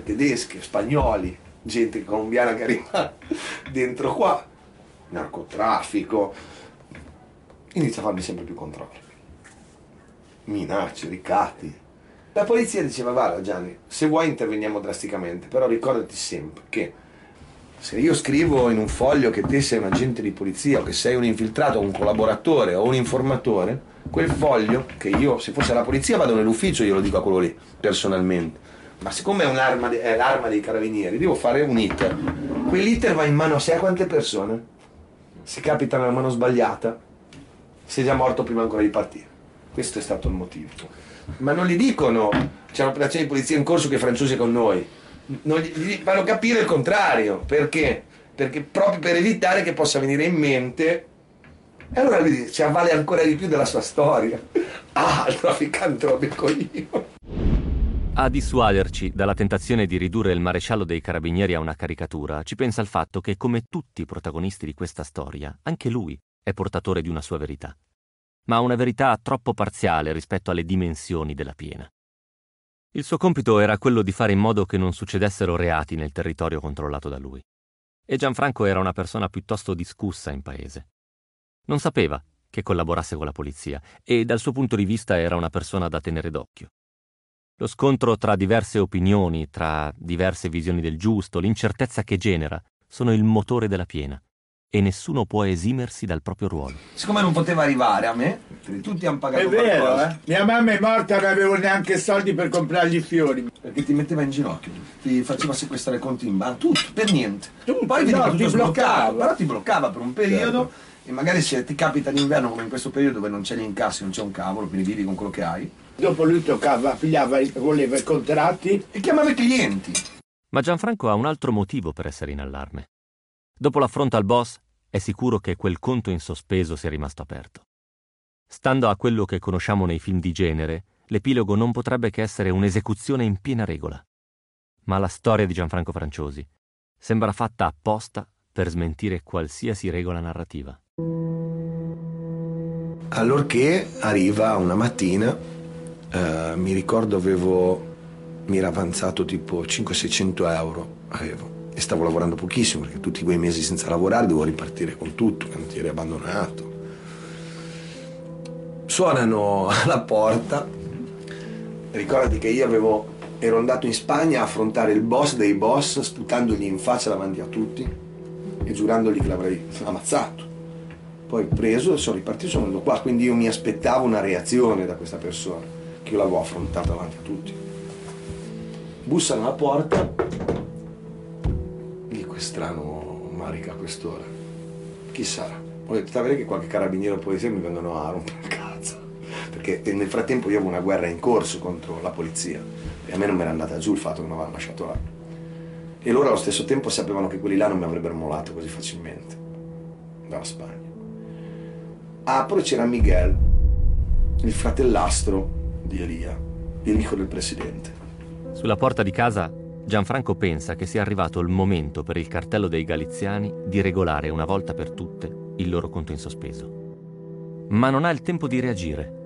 tedeschi, spagnoli, gente colombiana che arriva dentro qua, narcotraffico, inizia a farmi sempre più controlli. Minacce, ricatti. La polizia diceva guarda Gianni, se vuoi interveniamo drasticamente, però ricordati sempre che se io scrivo in un foglio che te sei un agente di polizia o che sei un infiltrato o un collaboratore o un informatore, quel foglio che io, se fosse la polizia, vado nell'ufficio e glielo dico a quello lì, personalmente. Ma siccome è, è l'arma dei carabinieri, devo fare un iter. Quell'iter va in mano a sai a quante persone? Se capita nella mano sbagliata, sei già morto prima ancora di partire. Questo è stato il motivo. Ma non gli dicono c'è un'operazione di polizia in corso che è con noi. Non gli, gli fanno capire il contrario. Perché? Perché proprio per evitare che possa venire in mente e allora lui ci avvale ancora di più della sua storia. Ah, il trafficante lo becco io. A dissuaderci dalla tentazione di ridurre il maresciallo dei carabinieri a una caricatura, ci pensa il fatto che, come tutti i protagonisti di questa storia, anche lui è portatore di una sua verità. Ma una verità troppo parziale rispetto alle dimensioni della piena. Il suo compito era quello di fare in modo che non succedessero reati nel territorio controllato da lui. E Gianfranco era una persona piuttosto discussa in paese. Non sapeva che collaborasse con la polizia e dal suo punto di vista era una persona da tenere d'occhio. Lo scontro tra diverse opinioni, tra diverse visioni del giusto, l'incertezza che genera, sono il motore della piena e nessuno può esimersi dal proprio ruolo. Siccome non poteva arrivare a me, tutti hanno pagato È vero, qualcosa. eh? Mia mamma è morta, non avevo neanche soldi per comprargli i fiori. Perché ti metteva in ginocchio, ti faceva sequestrare conti in banca, tutto, per niente. Tutto, Poi veniva no, tutto ti sbloccato, bloccava. però ti bloccava per un periodo Certo. e magari se ti capita d'inverno come in questo periodo dove non c'è gli incassi, non c'è un cavolo, quindi vivi con quello che hai, Dopo lui toccava, pigliava, voleva i contratti. e chiamava i clienti. Ma Gianfranco ha un altro motivo per essere in allarme. Dopo l'affronto al boss, è sicuro che quel conto in sospeso sia rimasto aperto. Stando a quello che conosciamo nei film di genere, l'epilogo non potrebbe che essere un'esecuzione in piena regola. Ma la storia di Gianfranco Franciosi sembra fatta apposta per smentire qualsiasi regola narrativa. Allorché arriva una mattina, eh, mi ricordo avevo, mi era avanzato tipo 500-600 euro, avevo, e stavo lavorando pochissimo perché tutti quei mesi senza lavorare dovevo ripartire con tutto, cantiere abbandonato. Suonano alla porta, ricordati che io avevo, ero andato in Spagna a affrontare il boss dei boss sputandogli in faccia davanti a tutti e giurandogli che l'avrei ammazzato. Poi preso, sono ripartito, sono venuto qua, quindi io mi aspettavo una reazione da questa persona, che io l'avevo affrontata davanti a tutti. Bussano alla porta, dico è strano Marica a quest'ora, chi sarà? Ho detto, a che qualche carabiniero può essere, mi vengono a rompere il cazzo, perché nel frattempo io avevo una guerra in corso contro la polizia e a me non mi era andata giù il fatto che mi avevano lasciato là. E loro allo stesso tempo sapevano che quelli là non mi avrebbero mollato così facilmente, dalla Spagna. Apro e c'era Miguel, il fratellastro di Elia, hijo del presidente. Sulla porta di casa, Gianfranco pensa che sia arrivato il momento per il cartello dei Galiziani di regolare una volta per tutte il loro conto in sospeso. Ma non ha il tempo di reagire.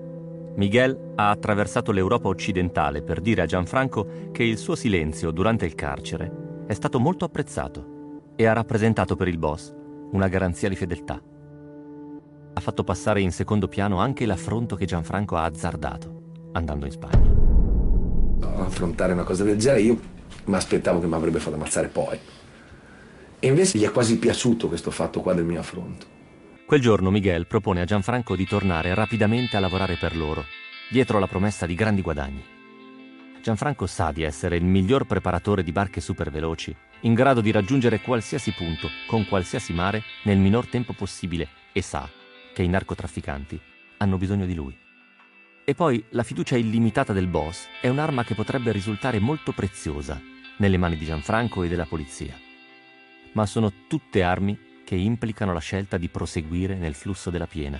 Miguel ha attraversato l'Europa occidentale per dire a Gianfranco che il suo silenzio durante il carcere è stato molto apprezzato e ha rappresentato per il boss una garanzia di fedeltà. Ha fatto passare in secondo piano anche l'affronto che Gianfranco ha azzardato andando in Spagna. affrontare una cosa del genere, io mi aspettavo che mi avrebbe fatto ammazzare poi. E invece gli è quasi piaciuto questo fatto qua del mio affronto. Quel giorno Miguel propone a Gianfranco di tornare rapidamente a lavorare per loro, dietro la promessa di grandi guadagni. Gianfranco sa di essere il miglior preparatore di barche superveloci, in grado di raggiungere qualsiasi punto, con qualsiasi mare, nel minor tempo possibile, e sa che i narcotrafficanti hanno bisogno di lui. E poi la fiducia illimitata del boss è un'arma che potrebbe risultare molto preziosa nelle mani di Gianfranco e della polizia. Ma sono tutte armi che implicano la scelta di proseguire nel flusso della piena.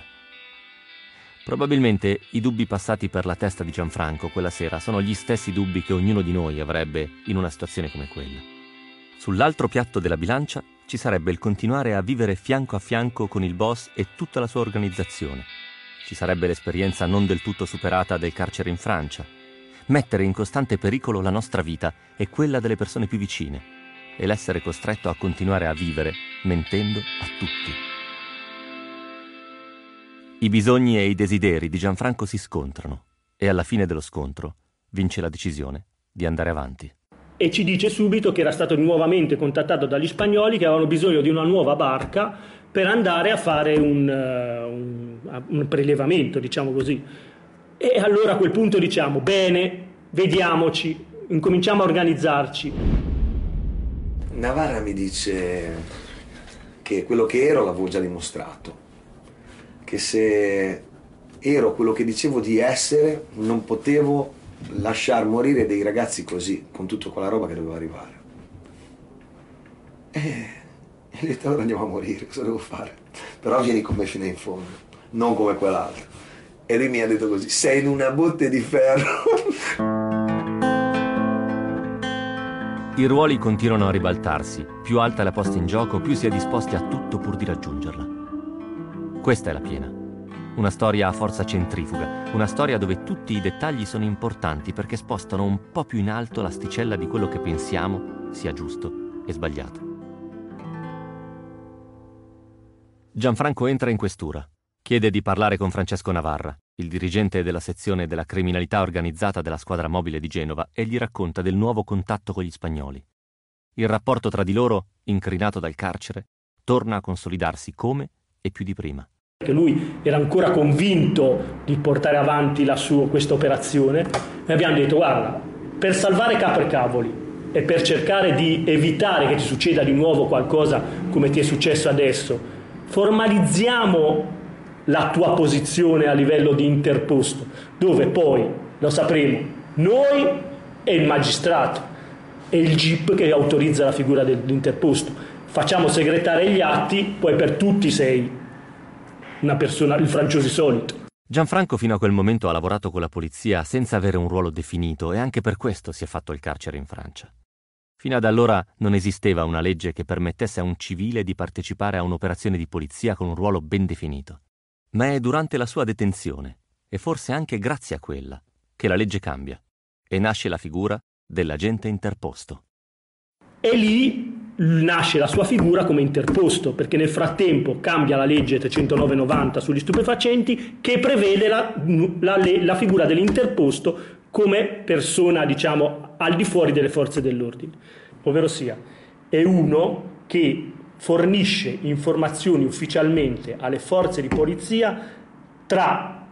Probabilmente i dubbi passati per la testa di Gianfranco quella sera sono gli stessi dubbi che ognuno di noi avrebbe in una situazione come quella. Sull'altro piatto della bilancia ci sarebbe il continuare a vivere fianco a fianco con il boss e tutta la sua organizzazione. Ci sarebbe l'esperienza non del tutto superata del carcere in Francia, mettere in costante pericolo la nostra vita e quella delle persone più vicine e l'essere costretto a continuare a vivere mentendo a tutti. I bisogni e i desideri di Gianfranco si scontrano e alla fine dello scontro vince la decisione di andare avanti. E ci dice subito che era stato nuovamente contattato dagli spagnoli che avevano bisogno di una nuova barca per andare a fare un, uh, un, un prelevamento, diciamo così. E allora a quel punto diciamo, bene, vediamoci, incominciamo a organizzarci. Navarra mi dice che quello che ero l'avevo già dimostrato, che se ero quello che dicevo di essere non potevo lasciar morire dei ragazzi così, con tutta quella roba che doveva arrivare. E, e gli ho detto ora andiamo a morire, cosa devo fare? Però vieni con me fino in fondo, non come quell'altro. E lui mi ha detto così, sei in una botte di ferro. I ruoli continuano a ribaltarsi, più alta è la posta in gioco, più si è disposti a tutto pur di raggiungerla. Questa è la piena. Una storia a forza centrifuga, una storia dove tutti i dettagli sono importanti perché spostano un po' più in alto l'asticella di quello che pensiamo sia giusto e sbagliato. Gianfranco entra in questura. Chiede di parlare con Francesco Navarra, il dirigente della sezione della criminalità organizzata della squadra mobile di Genova, e gli racconta del nuovo contatto con gli spagnoli. Il rapporto tra di loro, incrinato dal carcere, torna a consolidarsi come e più di prima che lui era ancora convinto di portare avanti questa operazione, e abbiamo detto guarda, per salvare capo e cavoli e per cercare di evitare che ti succeda di nuovo qualcosa come ti è successo adesso, formalizziamo la tua posizione a livello di interposto, dove poi lo sapremo noi e il magistrato e il GIP che autorizza la figura dell'interposto. Facciamo segretare gli atti, poi per tutti sei una persona, il franciosi solito. Gianfranco fino a quel momento ha lavorato con la polizia senza avere un ruolo definito e anche per questo si è fatto il carcere in Francia. Fino ad allora non esisteva una legge che permettesse a un civile di partecipare a un'operazione di polizia con un ruolo ben definito. Ma è durante la sua detenzione, e forse anche grazie a quella, che la legge cambia e nasce la figura dell'agente interposto. E lì nasce la sua figura come interposto, perché nel frattempo cambia la legge 309-90 sugli stupefacenti che prevede la, la, la figura dell'interposto come persona, diciamo, al di fuori delle forze dell'ordine. Ovvero sia, è uno che fornisce informazioni ufficialmente alle forze di polizia tra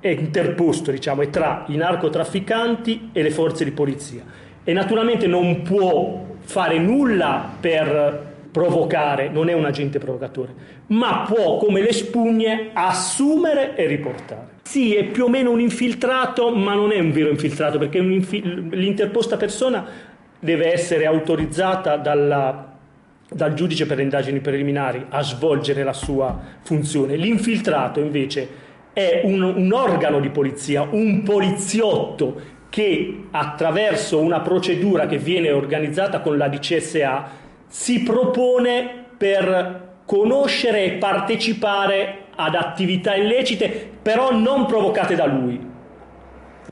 è interposto, diciamo, è tra i narcotrafficanti e le forze di polizia. E naturalmente non può fare nulla per provocare, non è un agente provocatore, ma può come le spugne assumere e riportare. Sì, è più o meno un infiltrato, ma non è un vero infiltrato perché un infil- l'interposta persona deve essere autorizzata dalla, dal giudice per le indagini preliminari a svolgere la sua funzione. L'infiltrato invece è un, un organo di polizia, un poliziotto che attraverso una procedura che viene organizzata con la DCSA si propone per conoscere e partecipare ad attività illecite, però non provocate da lui.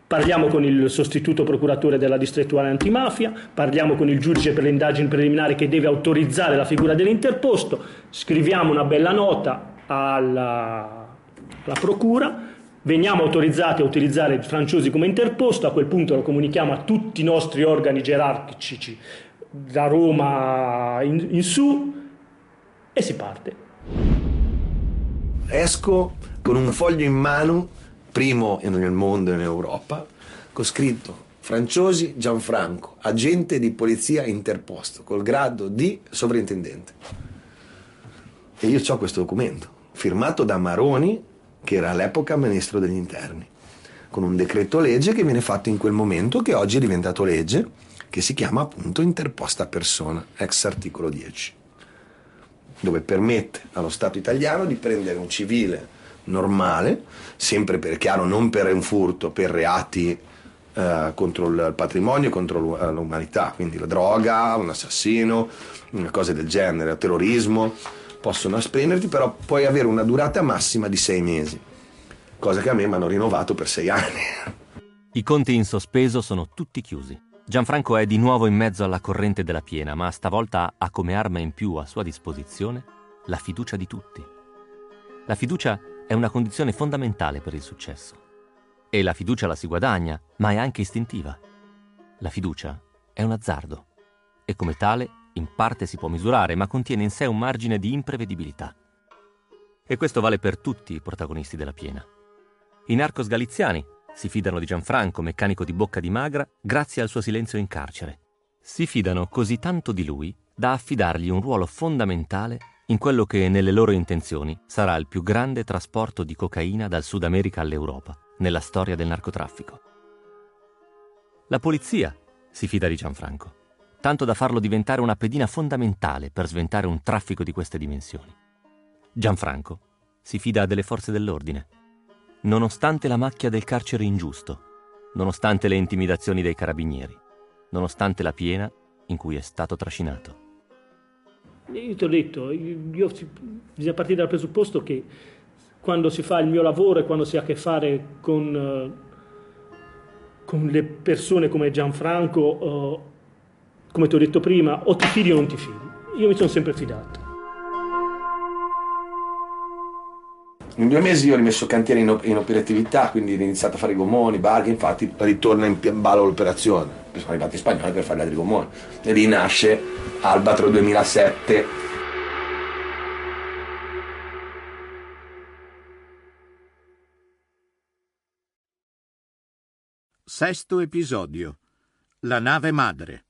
Parliamo con il sostituto procuratore della distrettuale antimafia, parliamo con il giudice per le indagini preliminari che deve autorizzare la figura dell'interposto, scriviamo una bella nota alla, alla procura, veniamo autorizzati a utilizzare il Franciosi come interposto, a quel punto lo comunichiamo a tutti i nostri organi gerarchici da Roma in, in su e si parte. Esco con un foglio in mano, primo nel mondo e in Europa, con scritto Franciosi Gianfranco, agente di polizia interposto, col grado di sovrintendente. E io ho questo documento, firmato da Maroni, che era all'epoca ministro degli interni, con un decreto legge che viene fatto in quel momento, che oggi è diventato legge, che si chiama appunto interposta persona, ex articolo 10, dove permette allo Stato italiano di prendere un civile normale, sempre per chiaro non per un furto, per reati eh, contro il patrimonio e contro eh, l'umanità, quindi la droga, un assassino, cose del genere, il terrorismo, possono esprimerti, però puoi avere una durata massima di sei mesi, cosa che a me mi hanno rinnovato per sei anni. I conti in sospeso sono tutti chiusi. Gianfranco è di nuovo in mezzo alla corrente della piena, ma stavolta ha come arma in più a sua disposizione la fiducia di tutti. La fiducia è una condizione fondamentale per il successo. E la fiducia la si guadagna, ma è anche istintiva. La fiducia è un azzardo e come tale in parte si può misurare, ma contiene in sé un margine di imprevedibilità. E questo vale per tutti i protagonisti della piena. I narcos galiziani si fidano di Gianfranco, meccanico di bocca di magra, grazie al suo silenzio in carcere. Si fidano così tanto di lui da affidargli un ruolo fondamentale in quello che nelle loro intenzioni sarà il più grande trasporto di cocaina dal Sud America all'Europa, nella storia del narcotraffico. La polizia si fida di Gianfranco, tanto da farlo diventare una pedina fondamentale per sventare un traffico di queste dimensioni. Gianfranco si fida delle forze dell'ordine, nonostante la macchia del carcere ingiusto, nonostante le intimidazioni dei carabinieri, nonostante la piena in cui è stato trascinato. Io ti ho detto, io, bisogna partire dal presupposto che quando si fa il mio lavoro e quando si ha a che fare con, uh, con le persone come Gianfranco, uh, come ti ho detto prima, o ti fidi o non ti fidi. Io mi sono sempre fidato. In due mesi ho rimesso il cantiere in, op- in operatività, quindi ho iniziato a fare i gommoni, barche, infatti ritorna in ballo l'operazione. Sono arrivati in spagnolo per fare gli altri gommoni. E lì nasce Albatro 2007. Sesto episodio. La nave madre.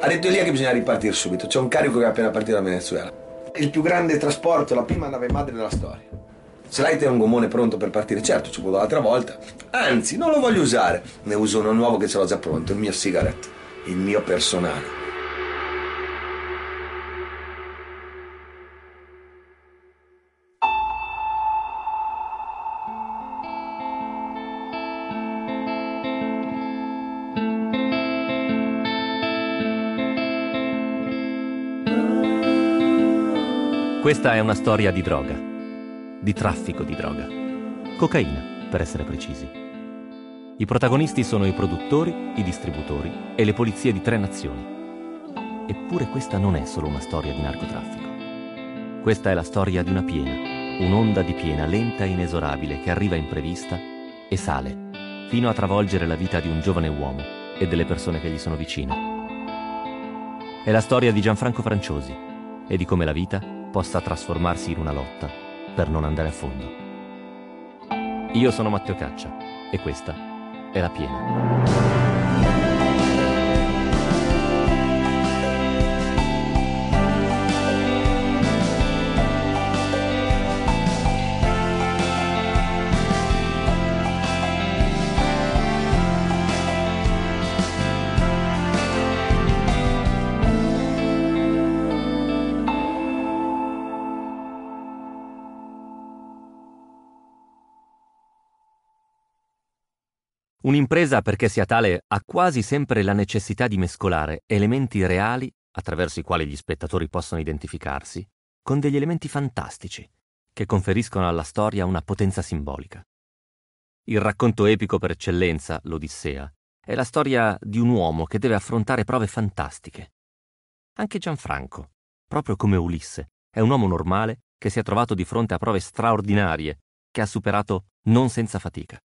Ha detto Elia che bisogna ripartire subito, c'è un carico che è appena partito da Venezuela. Il più grande trasporto, la prima nave madre della storia. Ce l'hai te un gommone pronto per partire? Certo, ci vuole l'altra volta. Anzi, non lo voglio usare. Ne uso uno nuovo che ce l'ho già pronto, il mio cigarette, il mio personale. Questa è una storia di droga, di traffico di droga. Cocaina, per essere precisi. I protagonisti sono i produttori, i distributori e le polizie di tre nazioni. Eppure questa non è solo una storia di narcotraffico. Questa è la storia di una piena, un'onda di piena lenta e inesorabile che arriva imprevista e sale, fino a travolgere la vita di un giovane uomo e delle persone che gli sono vicine. È la storia di Gianfranco Franciosi e di come la vita possa trasformarsi in una lotta per non andare a fondo. Io sono Matteo Caccia e questa è la piena. Un'impresa perché sia tale ha quasi sempre la necessità di mescolare elementi reali, attraverso i quali gli spettatori possono identificarsi, con degli elementi fantastici, che conferiscono alla storia una potenza simbolica. Il racconto epico per eccellenza, l'Odissea, è la storia di un uomo che deve affrontare prove fantastiche. Anche Gianfranco, proprio come Ulisse, è un uomo normale che si è trovato di fronte a prove straordinarie che ha superato non senza fatica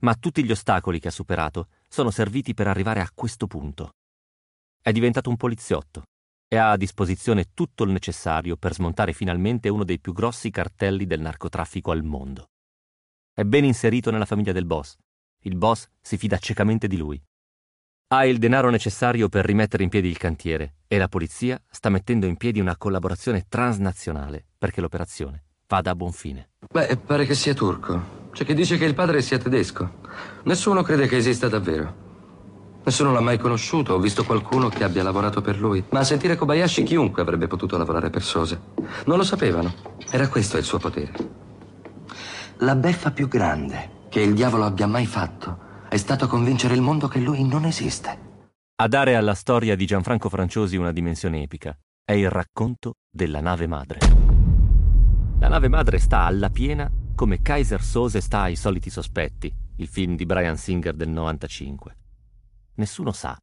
ma tutti gli ostacoli che ha superato sono serviti per arrivare a questo punto. È diventato un poliziotto e ha a disposizione tutto il necessario per smontare finalmente uno dei più grossi cartelli del narcotraffico al mondo. È ben inserito nella famiglia del boss. Il boss si fida ciecamente di lui. Ha il denaro necessario per rimettere in piedi il cantiere e la polizia sta mettendo in piedi una collaborazione transnazionale perché l'operazione vada a buon fine. Beh, pare che sia turco. C'è chi dice che il padre sia tedesco. Nessuno crede che esista davvero. Nessuno l'ha mai conosciuto o visto qualcuno che abbia lavorato per lui. Ma a sentire Kobayashi chiunque avrebbe potuto lavorare per Sose. Non lo sapevano. Era questo il suo potere. La beffa più grande che il diavolo abbia mai fatto è stato convincere il mondo che lui non esiste. A dare alla storia di Gianfranco Franciosi una dimensione epica è il racconto della nave madre. La nave madre sta alla piena come Kaiser Sose sta ai soliti sospetti, il film di Brian Singer del 95. Nessuno sa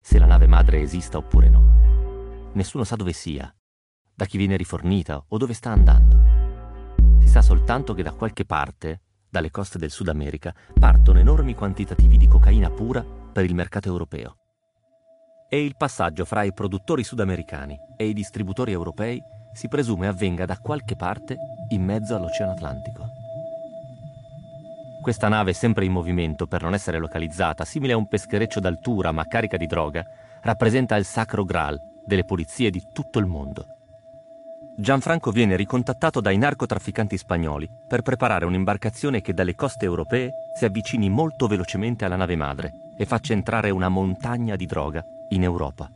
se la nave madre esista oppure no. Nessuno sa dove sia, da chi viene rifornita o dove sta andando. Si sa soltanto che da qualche parte, dalle coste del Sud America, partono enormi quantitativi di cocaina pura per il mercato europeo. E il passaggio fra i produttori sudamericani e i distributori europei si presume avvenga da qualche parte in mezzo all'Oceano Atlantico. Questa nave, sempre in movimento per non essere localizzata, simile a un peschereccio d'altura ma carica di droga, rappresenta il sacro Graal delle polizie di tutto il mondo. Gianfranco viene ricontattato dai narcotrafficanti spagnoli per preparare un'imbarcazione che dalle coste europee si avvicini molto velocemente alla nave madre e faccia entrare una montagna di droga in Europa.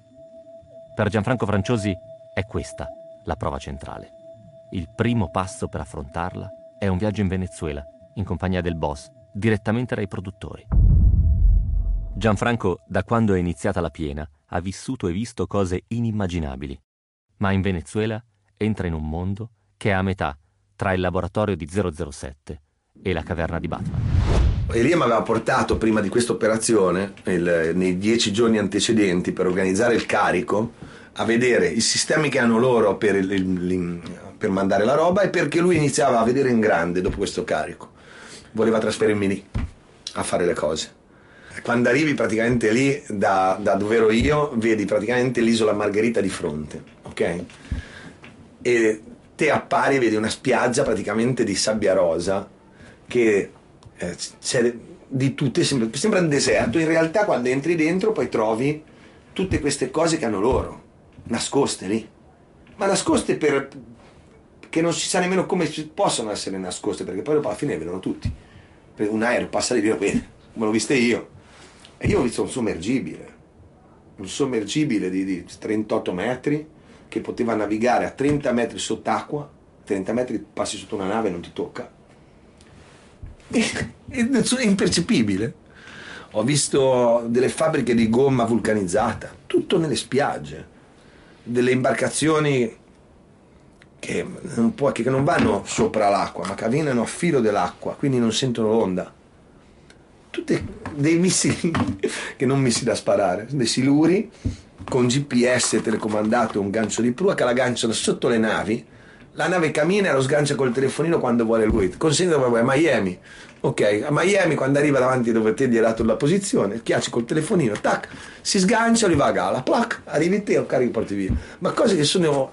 Per Gianfranco Franciosi è questa la prova centrale. Il primo passo per affrontarla è un viaggio in Venezuela in compagnia del boss, direttamente dai produttori. Gianfranco, da quando è iniziata la piena, ha vissuto e visto cose inimmaginabili, ma in Venezuela entra in un mondo che è a metà tra il laboratorio di 007 e la caverna di Batman. Elia mi aveva portato prima di questa operazione, nei dieci giorni antecedenti, per organizzare il carico, a vedere i sistemi che hanno loro per, il, per mandare la roba e perché lui iniziava a vedere in grande dopo questo carico voleva trasferirmi lì a fare le cose. Quando arrivi praticamente lì, da, da dove ero io, vedi praticamente l'isola Margherita di fronte, ok? E te appari e vedi una spiaggia praticamente di sabbia rosa che eh, c'è di tutte, sembra, sembra un deserto, in realtà quando entri dentro poi trovi tutte queste cose che hanno loro, nascoste lì, ma nascoste per, che non si sa nemmeno come possono essere nascoste, perché poi dopo alla fine vedono tutti. Un aereo passa di via, come l'ho vista io. E io ho visto un sommergibile, un sommergibile di, di 38 metri che poteva navigare a 30 metri sott'acqua, 30 metri passi sotto una nave e non ti tocca. È impercettibile. Ho visto delle fabbriche di gomma vulcanizzata, tutto nelle spiagge, delle imbarcazioni che non, può, che non vanno sopra l'acqua, ma camminano a filo dell'acqua, quindi non sentono l'onda. Tutti dei missili che non missili da sparare, dei siluri con GPS telecomandato e un gancio di prua che la lanciano sotto le navi. La nave cammina e lo sgancia col telefonino quando vuole lui. Consegna dove vuoi, Miami. Ok, a Miami quando arriva davanti dove te gli hai dato la posizione, schiacci col telefonino, tac, si sgancia, lui va a gala, plac, arrivi te o carichi porti via. Ma cose che sono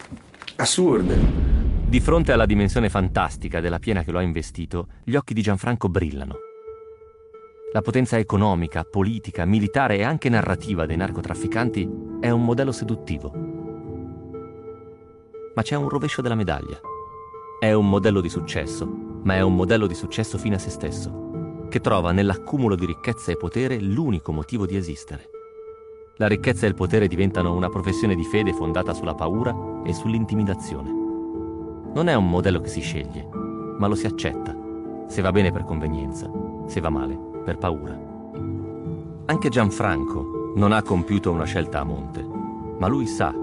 assurde. Di fronte alla dimensione fantastica della piena che lo ha investito, gli occhi di Gianfranco brillano. La potenza economica, politica, militare e anche narrativa dei narcotrafficanti è un modello seduttivo. Ma c'è un rovescio della medaglia. È un modello di successo, ma è un modello di successo fine a se stesso, che trova nell'accumulo di ricchezza e potere l'unico motivo di esistere. La ricchezza e il potere diventano una professione di fede fondata sulla paura e sull'intimidazione. Non è un modello che si sceglie, ma lo si accetta, se va bene per convenienza, se va male per paura. Anche Gianfranco non ha compiuto una scelta a monte, ma lui sa,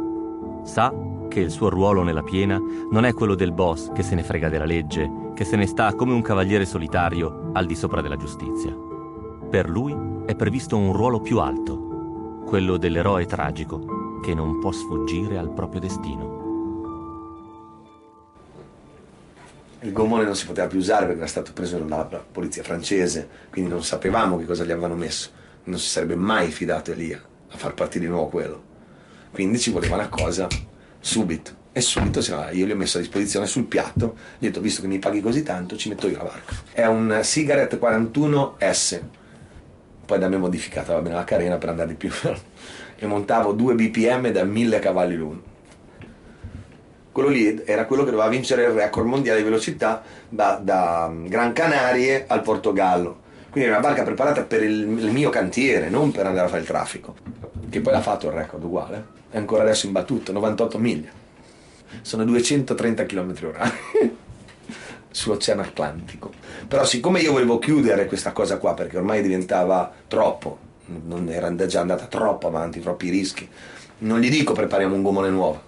sa che il suo ruolo nella piena non è quello del boss che se ne frega della legge, che se ne sta come un cavaliere solitario al di sopra della giustizia. Per lui è previsto un ruolo più alto, quello dell'eroe tragico che non può sfuggire al proprio destino. Il gommone non si poteva più usare perché era stato preso dalla polizia francese, quindi non sapevamo che cosa gli avevano messo. Non si sarebbe mai fidato Elia a far partire di nuovo quello. Quindi ci voleva una cosa subito. E subito io gli ho messo a disposizione sul piatto, gli ho detto visto che mi paghi così tanto ci metto io la barca. È un Cigarette 41S poi da me modificata va bene la carena per andare di più. E montavo 2 bpm da 1000 cavalli l'uno. Quello lì era quello che doveva vincere il record mondiale di velocità da, da Gran Canarie al Portogallo. Quindi era una barca preparata per il, il, mio cantiere non per andare a fare il traffico. Che poi l'ha fatto il record uguale. È ancora adesso imbattuto 98 miglia. Sono 230 km orari sull'Oceano Atlantico. Però siccome io volevo chiudere questa cosa qua perché ormai diventava troppo, non era già andata troppo avanti, troppi rischi, non gli dico prepariamo un gomone nuovo,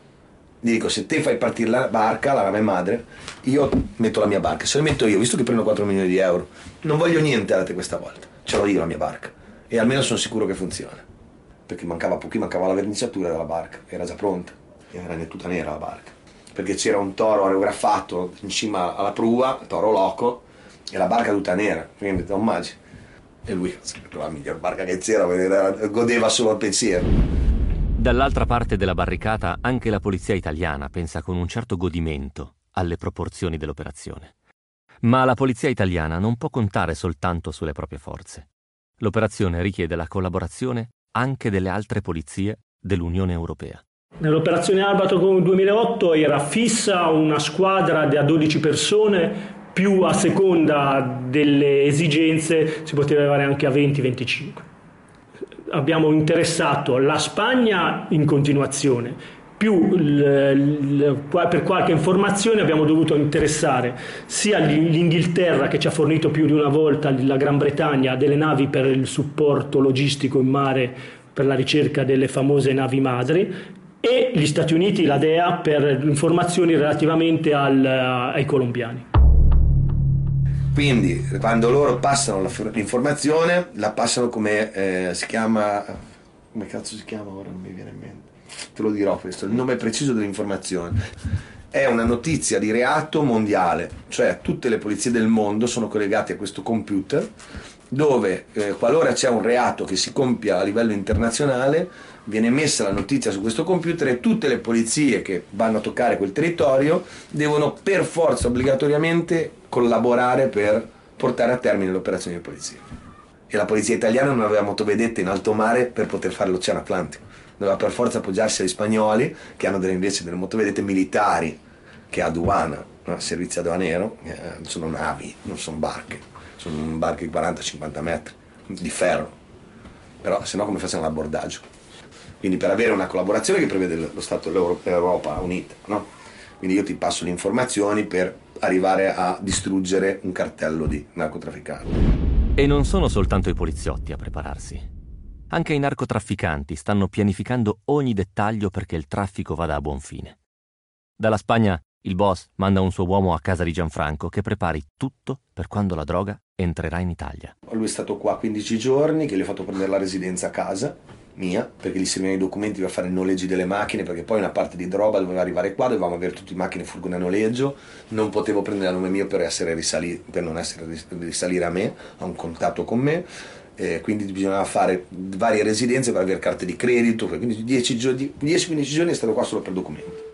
gli dico se te fai partire la barca, la mia madre, io metto la mia barca, se la metto io, visto che prendo 4 milioni di euro, non voglio niente da te questa volta, ce l'ho io la mia barca. E almeno sono sicuro che funziona, perché mancava pochi, mancava la verniciatura della barca, era già pronta, era tutta nera la barca, perché c'era un toro aerografato in cima alla prua, toro loco, e la barca tutta nera, quindi detto, immagini. E lui, la miglior barca che c'era, godeva solo al pensiero. Dall'altra parte della barricata anche la polizia italiana pensa con un certo godimento alle proporzioni dell'operazione. Ma la polizia italiana non può contare soltanto sulle proprie forze. L'operazione richiede la collaborazione anche delle altre polizie dell'Unione Europea. Nell'operazione Albatro 2008 era fissa una squadra da 12 persone più a seconda delle esigenze si poteva arrivare anche a 20-25. Abbiamo interessato la Spagna in continuazione, più per qualche informazione abbiamo dovuto interessare sia l'Inghilterra che ci ha fornito più di una volta la Gran Bretagna delle navi per il supporto logistico in mare per la ricerca delle famose navi madri e gli Stati Uniti, la DEA, per informazioni relativamente al, ai colombiani. Quindi quando loro passano l'informazione, la passano come eh, si chiama, come cazzo si chiama ora non mi viene in mente, te lo dirò questo, il nome preciso dell'informazione. È una notizia di reato mondiale, cioè tutte le polizie del mondo sono collegate a questo computer dove eh, qualora c'è un reato che si compia a livello internazionale viene messa la notizia su questo computer e tutte le polizie che vanno a toccare quel territorio devono per forza obbligatoriamente collaborare per portare a termine l'operazione di polizia. E la polizia italiana non aveva motovedette in alto mare per poter fare l'Oceano Atlantico, doveva per forza appoggiarsi agli spagnoli che hanno delle, invece delle motovedette militari che aduana, no? servizio aduanero, eh, sono navi, non sono barche, sono barche di 40-50 metri di ferro, però se no come facciamo l'abbordaggio? Quindi per avere una collaborazione che prevede lo Stato dell'Europa Unita, no? Quindi io ti passo le informazioni per arrivare a distruggere un cartello di narcotrafficanti. E non sono soltanto i poliziotti a prepararsi. Anche i narcotrafficanti stanno pianificando ogni dettaglio perché il traffico vada a buon fine. Dalla Spagna il boss manda un suo uomo a casa di Gianfranco che prepari tutto per quando la droga entrerà in Italia. Lui è stato qua 15 giorni, che gli ho fatto prendere la residenza a casa mia, perché gli servivano i documenti per fare i noleggi delle macchine, perché poi una parte di roba doveva arrivare qua, dovevamo avere tutte macchine furgone a noleggio, non potevo prendere il nome mio per, risali- per non essere risalire a me, a un contatto con me, eh, quindi bisognava fare varie residenze per avere carte di credito, quindi 10-15 giorni è stato qua solo per documenti.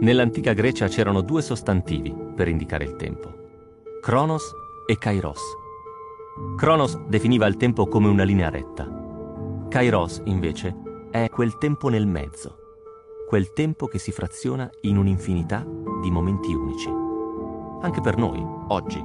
Nell'antica Grecia c'erano due sostantivi per indicare il tempo, Kronos e Kairos Cronos definiva il tempo come una linea retta. Kairos, invece, è quel tempo nel mezzo, quel tempo che si fraziona in un'infinità di momenti unici. Anche per noi, oggi,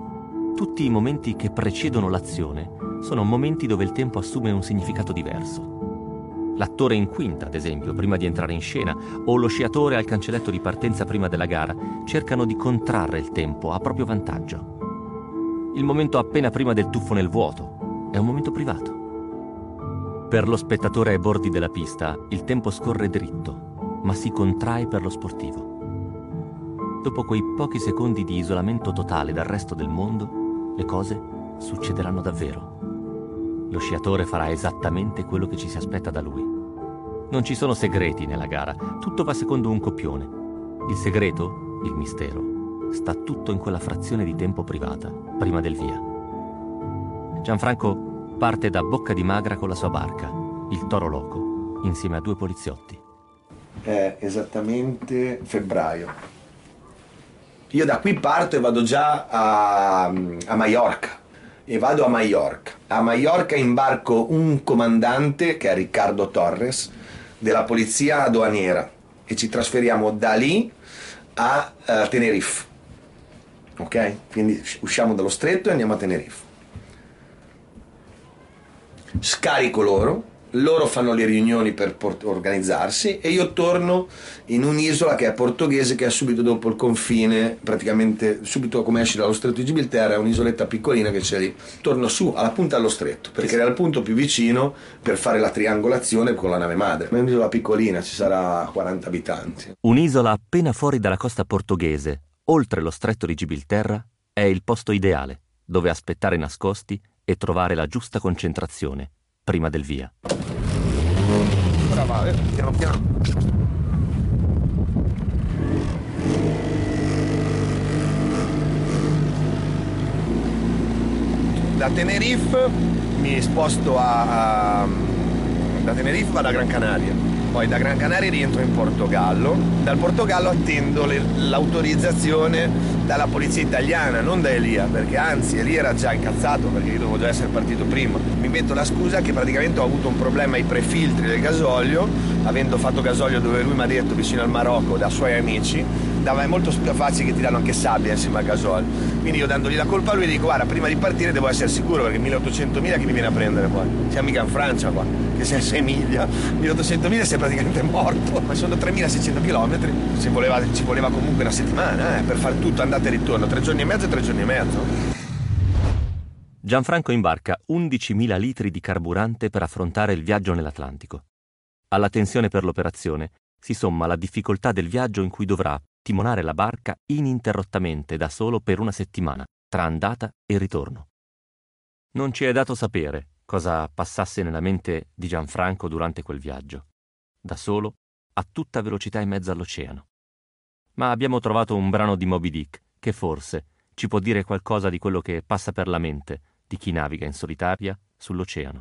tutti i momenti che precedono l'azione sono momenti dove il tempo assume un significato diverso. L'attore in quinta, ad esempio, prima di entrare in scena, o lo sciatore al cancelletto di partenza prima della gara, cercano di contrarre il tempo a proprio vantaggio. Il momento appena prima del tuffo nel vuoto è un momento privato. Per lo spettatore ai bordi della pista il tempo scorre dritto, ma si contrae per lo sportivo. Dopo quei pochi secondi di isolamento totale dal resto del mondo, le cose succederanno davvero. Lo sciatore farà esattamente quello che ci si aspetta da lui. Non ci sono segreti nella gara, tutto va secondo un copione. Il segreto, il mistero, sta tutto in quella frazione di tempo privata, prima del via. Gianfranco parte da Bocca di Magra con la sua barca, il Toro Loco, insieme a due poliziotti. È esattamente febbraio. Io da qui parto e vado già a, a Maiorca. E vado a Maiorca. A Maiorca imbarco un comandante, che è Riccardo Torres, della polizia aduaniera. E ci trasferiamo da lì a uh, Tenerife ok? Quindi usciamo dallo stretto e andiamo a Tenerife. Scarico loro, loro fanno le riunioni per port- organizzarsi e io torno in un'isola che è portoghese che è subito dopo il confine, praticamente subito come esci dallo stretto di Gibilterra, è un'isoletta piccolina che c'è lì. Torno su alla punta dello stretto perché era il punto più vicino per fare la triangolazione con la nave madre. È un'isola piccolina, ci sarà 40 abitanti. Un'isola appena fuori dalla costa portoghese, oltre lo stretto di Gibilterra, è il posto ideale dove aspettare nascosti e trovare la giusta concentrazione prima del via. Ora eh, piano piano. Da Tenerife mi sposto a, a da Tenerife vado a Gran Canaria, poi da Gran Canaria rientro in Portogallo, dal Portogallo attendo le, l'autorizzazione dalla polizia italiana, non da Elia, perché anzi Elia era già incazzato perché io dovevo già essere partito prima. Mi metto la scusa che praticamente ho avuto un problema ai prefiltri del gasolio, avendo fatto gasolio dove lui mi ha detto vicino al Marocco da suoi amici, dava è molto facile che ti danno anche sabbia insieme al gasolio. Quindi io dandogli la colpa a lui dico guarda prima di partire devo essere sicuro perché 1800 miglia che mi viene a prendere poi. Siamo mica in Francia qua, che sei a 6 miglia, 1800 miglia sei praticamente morto, ma sono 3600 km, ci voleva, ci voleva comunque una settimana eh, per fare tutto andata e ritorno, tre giorni e mezzo e tre giorni e mezzo. Gianfranco imbarca 11.000 litri di carburante per affrontare il viaggio nell'Atlantico. Alla tensione per l'operazione si somma la difficoltà del viaggio in cui dovrà timonare la barca ininterrottamente da solo per una settimana, tra andata e ritorno. Non ci è dato sapere cosa passasse nella mente di Gianfranco durante quel viaggio, da solo, a tutta velocità in mezzo all'oceano. Ma abbiamo trovato un brano di Moby Dick che forse ci può dire qualcosa di quello che passa per la mente di chi naviga in solitaria sull'oceano.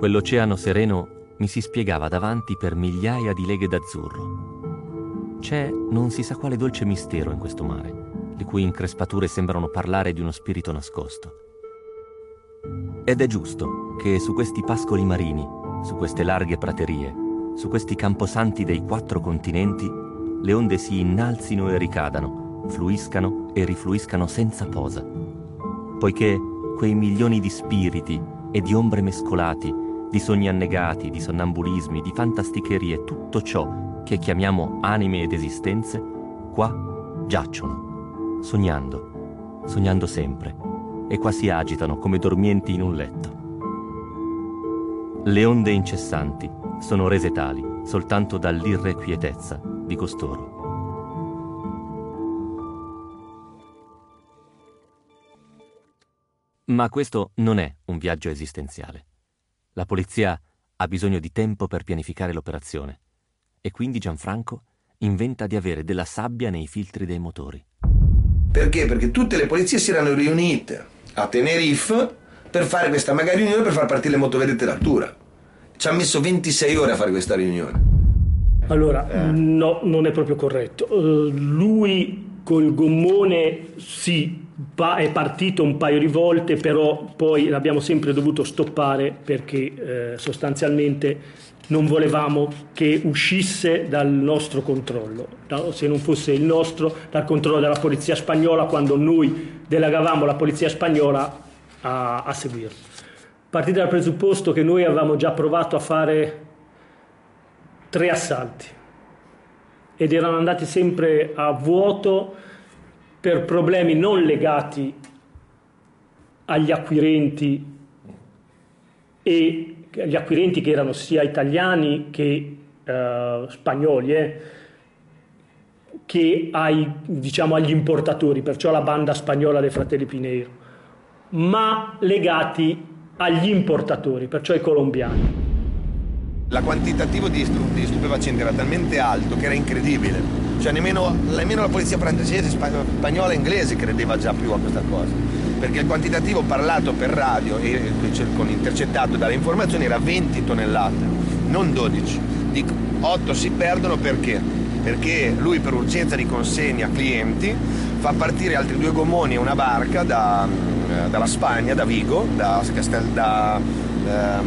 Quell'oceano sereno mi si spiegava davanti per migliaia di leghe d'azzurro. C'è non si sa quale dolce mistero in questo mare, le cui increspature sembrano parlare di uno spirito nascosto. Ed è giusto che su questi pascoli marini, su queste larghe praterie, su questi camposanti dei quattro continenti, le onde si innalzino e ricadano, fluiscano e rifluiscano senza posa, poiché quei milioni di spiriti e di ombre mescolati di sogni annegati, di sonnambulismi, di fantasticherie, tutto ciò che chiamiamo anime ed esistenze, qua giacciono, sognando, sognando sempre, e qua si agitano come dormienti in un letto. Le onde incessanti sono rese tali soltanto dall'irrequietezza di costoro. Ma questo non è un viaggio esistenziale. La polizia ha bisogno di tempo per pianificare l'operazione e quindi Gianfranco inventa di avere della sabbia nei filtri dei motori. Perché? Perché tutte le polizie si erano riunite a Tenerife per fare questa mega riunione per far partire le motovedette d'altura. Ci ha messo 26 ore a fare questa riunione. Allora, eh. no, non è proprio corretto. Uh, lui col gommone sì, è partito un paio di volte, però poi l'abbiamo sempre dovuto stoppare perché eh, sostanzialmente non volevamo che uscisse dal nostro controllo, se non fosse il nostro, dal controllo della polizia spagnola quando noi delegavamo la polizia spagnola a, a seguirlo. Partite dal presupposto che noi avevamo già provato a fare tre assalti ed erano andati sempre a vuoto per problemi non legati agli acquirenti e agli acquirenti che erano sia italiani che eh, spagnoli, eh, che ai, diciamo, agli importatori, perciò la banda spagnola dei fratelli Pineiro, ma legati agli importatori, perciò ai colombiani. La quantitativo di, di stupefacenti era talmente alto che era incredibile cioè nemmeno, nemmeno la polizia francese, spagnola e inglese credeva già più a questa cosa, perché il quantitativo parlato per radio e con intercettato dalle informazioni era 20 tonnellate, non 12. Dico, 8 si perdono perché? Perché lui per urgenza di consegna clienti fa partire altri due gommoni e una barca da, dalla Spagna, da Vigo, da, Castel, da, da,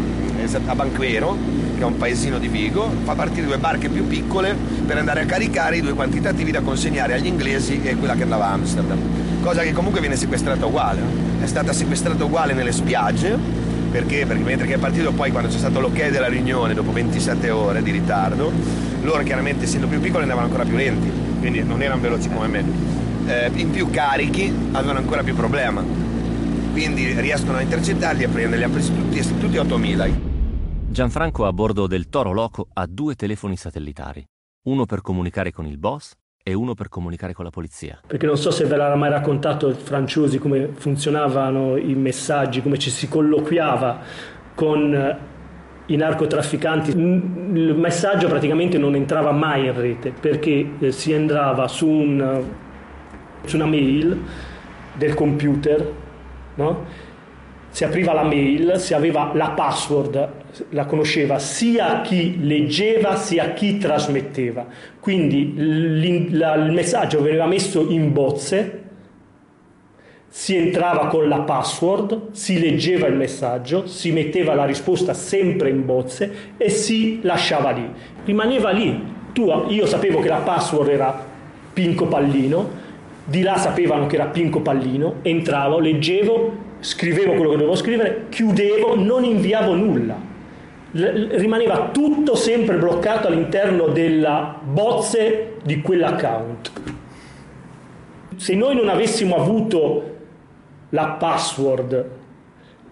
a Banquero, che è un paesino di Vigo, fa partire due barche più piccole per andare a caricare i due quantitativi da consegnare agli inglesi e quella che andava a Amsterdam. cosa che comunque viene sequestrata uguale. È stata sequestrata uguale nelle spiagge, perché? Perché mentre che è partito poi quando c'è stato l'ok della riunione dopo 27 ore di ritardo, loro chiaramente essendo più piccoli andavano ancora più lenti, quindi non erano veloci come me. Eh, in più carichi avevano ancora più problema, quindi riescono a intercettarli e a prenderli, ha presi tutti, tutti 8000. Gianfranco a bordo del Toro Loco ha due telefoni satellitari, uno per comunicare con il boss e uno per comunicare con la polizia. Perché non so se ve l'ha mai raccontato il Franciosi come funzionavano i messaggi, come ci si colloquiava con eh, i narcotrafficanti. Il messaggio praticamente non entrava mai in rete perché eh, si entrava su, un, su una mail del computer, no? si apriva la mail, si aveva la password, la conosceva sia chi leggeva sia chi trasmetteva. Quindi il messaggio veniva messo in bozze, si entrava con la password, si leggeva il messaggio, si metteva la risposta sempre in bozze e si lasciava lì. Rimaneva lì. Tu, io sapevo che la password era Pinco Pallino, di là sapevano che era Pinco Pallino, entravo, leggevo, scrivevo quello che dovevo scrivere, chiudevo, non inviavo nulla. L- rimaneva tutto sempre bloccato all'interno della bozze di quell'account. Se noi non avessimo avuto la password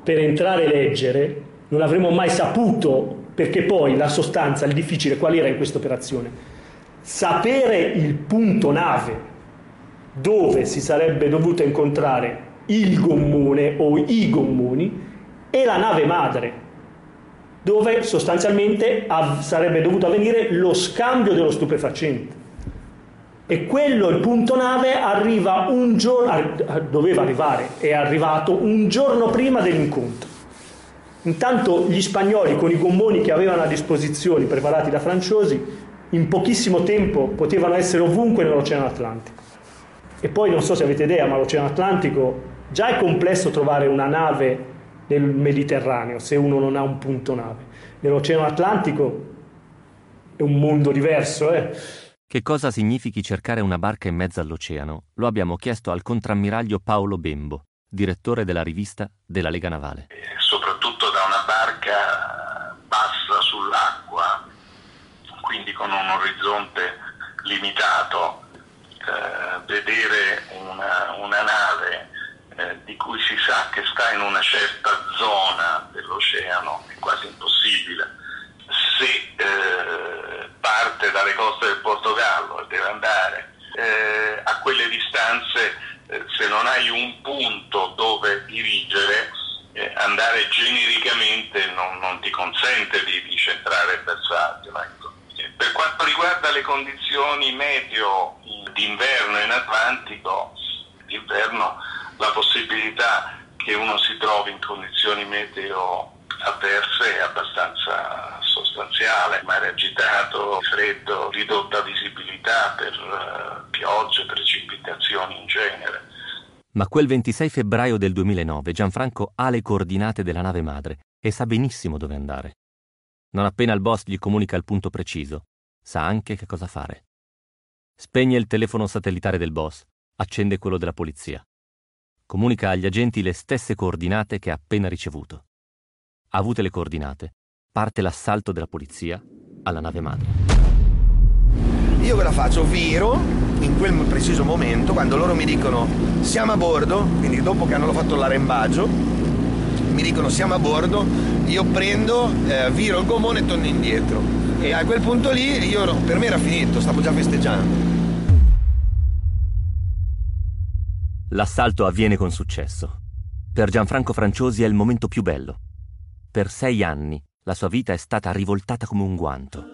per entrare e leggere, non avremmo mai saputo, perché poi la sostanza, il difficile, qual era in questa operazione? Sapere il punto nave dove si sarebbe dovuto incontrare il gommone o i gommoni e la nave madre, dove sostanzialmente av- sarebbe dovuto avvenire lo scambio dello stupefacente. E quello, il punto nave, arriva un giorno, ar- doveva arrivare, è arrivato un giorno prima dell'incontro. Intanto gli spagnoli con i gommoni che avevano a disposizione, preparati da francesi, in pochissimo tempo potevano essere ovunque nell'Oceano Atlantico. E poi non so se avete idea, ma l'Oceano Atlantico Già è complesso trovare una nave nel Mediterraneo se uno non ha un punto nave. Nell'Oceano Atlantico è un mondo diverso, eh? Che cosa significhi cercare una barca in mezzo all'oceano? Lo abbiamo chiesto al contrammiraglio Paolo Bembo, direttore della rivista della Lega Navale. Soprattutto da una barca bassa sull'acqua, quindi con un orizzonte limitato, vedere una, una nave eh, di cui si sa che sta in una certa zona dell'oceano è quasi impossibile. Se eh, parte dalle coste del Portogallo e deve andare eh, a quelle distanze, eh, se non hai un punto dove dirigere, eh, andare genericamente non, non, ti consente di, di centrare il bersaglio. Per quanto riguarda le condizioni meteo d'inverno in Atlantico, l'inverno la possibilità che uno si trovi in condizioni meteo avverse è abbastanza sostanziale, mare agitato, freddo, ridotta visibilità per uh, piogge, precipitazioni in genere. Ma quel 26 febbraio del 2009 Gianfranco ha le coordinate della nave madre e sa benissimo dove andare. Non appena il boss gli comunica il punto preciso, sa anche che cosa fare. Spegne il telefono satellitare del boss, accende quello della polizia comunica agli agenti le stesse coordinate che ha appena ricevuto. Avute le coordinate, parte l'assalto della polizia alla nave madre. Io ve la faccio, viro in quel preciso momento quando loro mi dicono siamo a bordo, quindi dopo che hanno fatto l'arembaggio, mi dicono siamo a bordo, io prendo, eh, viro il gommone e torno indietro. E a quel punto lì io per me era finito, stavo già festeggiando. L'assalto avviene con successo. Per Gianfranco Franciosi è il momento più bello. Per sei anni la sua vita è stata rivoltata come un guanto.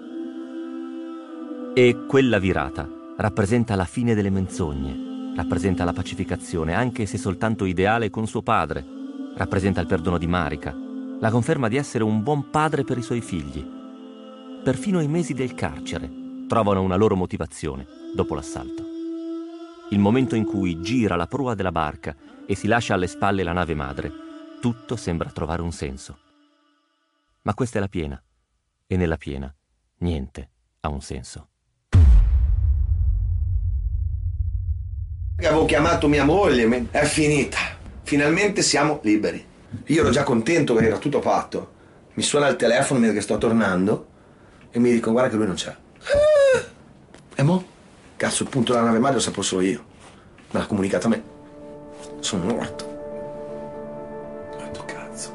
E quella virata rappresenta la fine delle menzogne, rappresenta la pacificazione, anche se soltanto ideale con suo padre, rappresenta il perdono di Marica, la conferma di essere un buon padre per i suoi figli. Perfino i mesi del carcere trovano una loro motivazione dopo l'assalto il momento in cui gira la prua della barca e si lascia alle spalle la nave madre, tutto sembra trovare un senso. Ma questa è la piena, e nella piena niente ha un senso. Avevo chiamato mia moglie, è finita. Finalmente siamo liberi. Io ero già contento che era tutto fatto. Mi suona il telefono, che sto tornando e mi dicono guarda che lui non c'è. E mo? Cazzo, il punto della nave madre lo sapevo solo io. Me l'ha comunicato a me. Sono morto. Ho detto cazzo,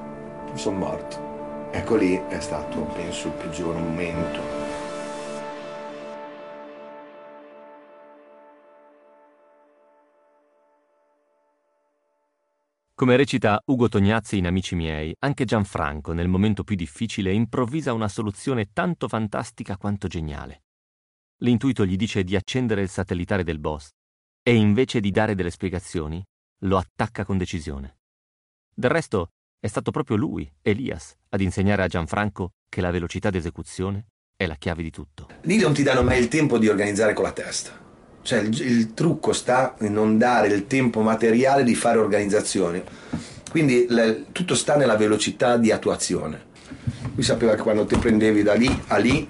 sono morto. Ecco lì è stato, penso, il peggior momento Come recita Ugo Tognazzi in Amici miei, anche Gianfranco, nel momento più difficile, improvvisa una soluzione tanto fantastica quanto geniale. L'intuito gli dice di accendere il satellitare del boss e invece di dare delle spiegazioni, lo attacca con decisione. Del resto, è stato proprio lui, Elias, ad insegnare a Gianfranco che la velocità d'esecuzione è la chiave di tutto. Lì non ti danno mai il tempo di organizzare con la testa. Cioè il, il, trucco sta in non dare il tempo materiale di fare organizzazione. Quindi le, tutto sta nella velocità di attuazione. Lui sapeva che quando ti prendevi da lì a lì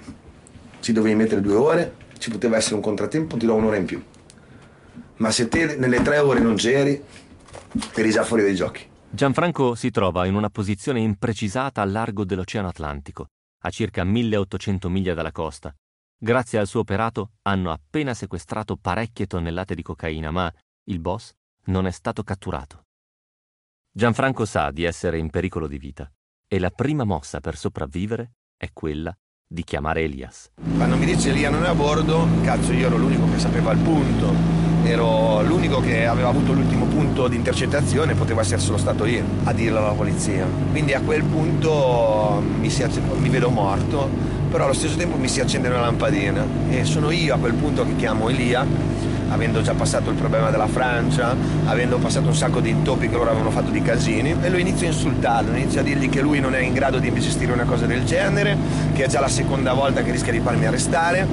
ci dovevi mettere due ore, ci poteva essere un contrattempo, ti do un'ora in più. Ma se te nelle tre ore non c'eri, eri già fuori dai giochi. Gianfranco si trova in una posizione imprecisata al largo dell'Oceano Atlantico, a circa 1800 miglia dalla costa, Grazie al suo operato hanno appena sequestrato parecchie tonnellate di cocaina, ma il boss non è stato catturato. Gianfranco sa di essere in pericolo di vita e la prima mossa per sopravvivere è quella di chiamare Elias. Quando mi dice Elia non è a bordo, cazzo io ero l'unico che sapeva il punto, ero l'unico che aveva avuto l'ultimo punto di intercettazione, poteva essere solo stato io a dirlo alla polizia. Quindi a quel punto mi, si, mi vedo morto però allo stesso tempo mi si accende una lampadina e sono io a quel punto che chiamo Elia avendo già passato il problema della Francia, avendo passato un sacco di intoppi che loro avevano fatto di casini, e lo inizio a insultarlo, inizio a dirgli che lui non è in grado di gestire una cosa del genere, che è già la seconda volta che rischia di farmi arrestare,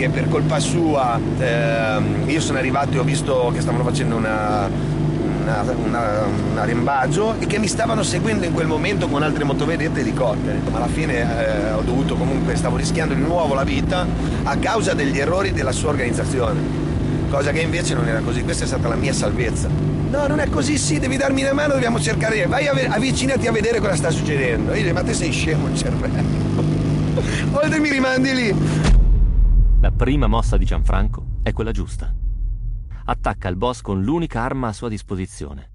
perché per colpa sua eh, io sono arrivato e ho visto che stavano facendo una, una, una, un arrembaggio e che mi stavano seguendo in quel momento con altre motovedette e elicotteri. Ma alla fine eh, ho dovuto comunque, stavo rischiando di nuovo la vita a causa degli errori della sua organizzazione. Cosa che invece non era così, questa è stata la mia salvezza. No, non è così, sì, devi darmi una mano, dobbiamo cercare. Vai a, avvicinati a vedere cosa sta succedendo. Io dico, ma te sei scemo il cervello. Oltre mi rimandi lì. La prima mossa di Gianfranco è quella giusta attacca il boss con l'unica arma a sua disposizione.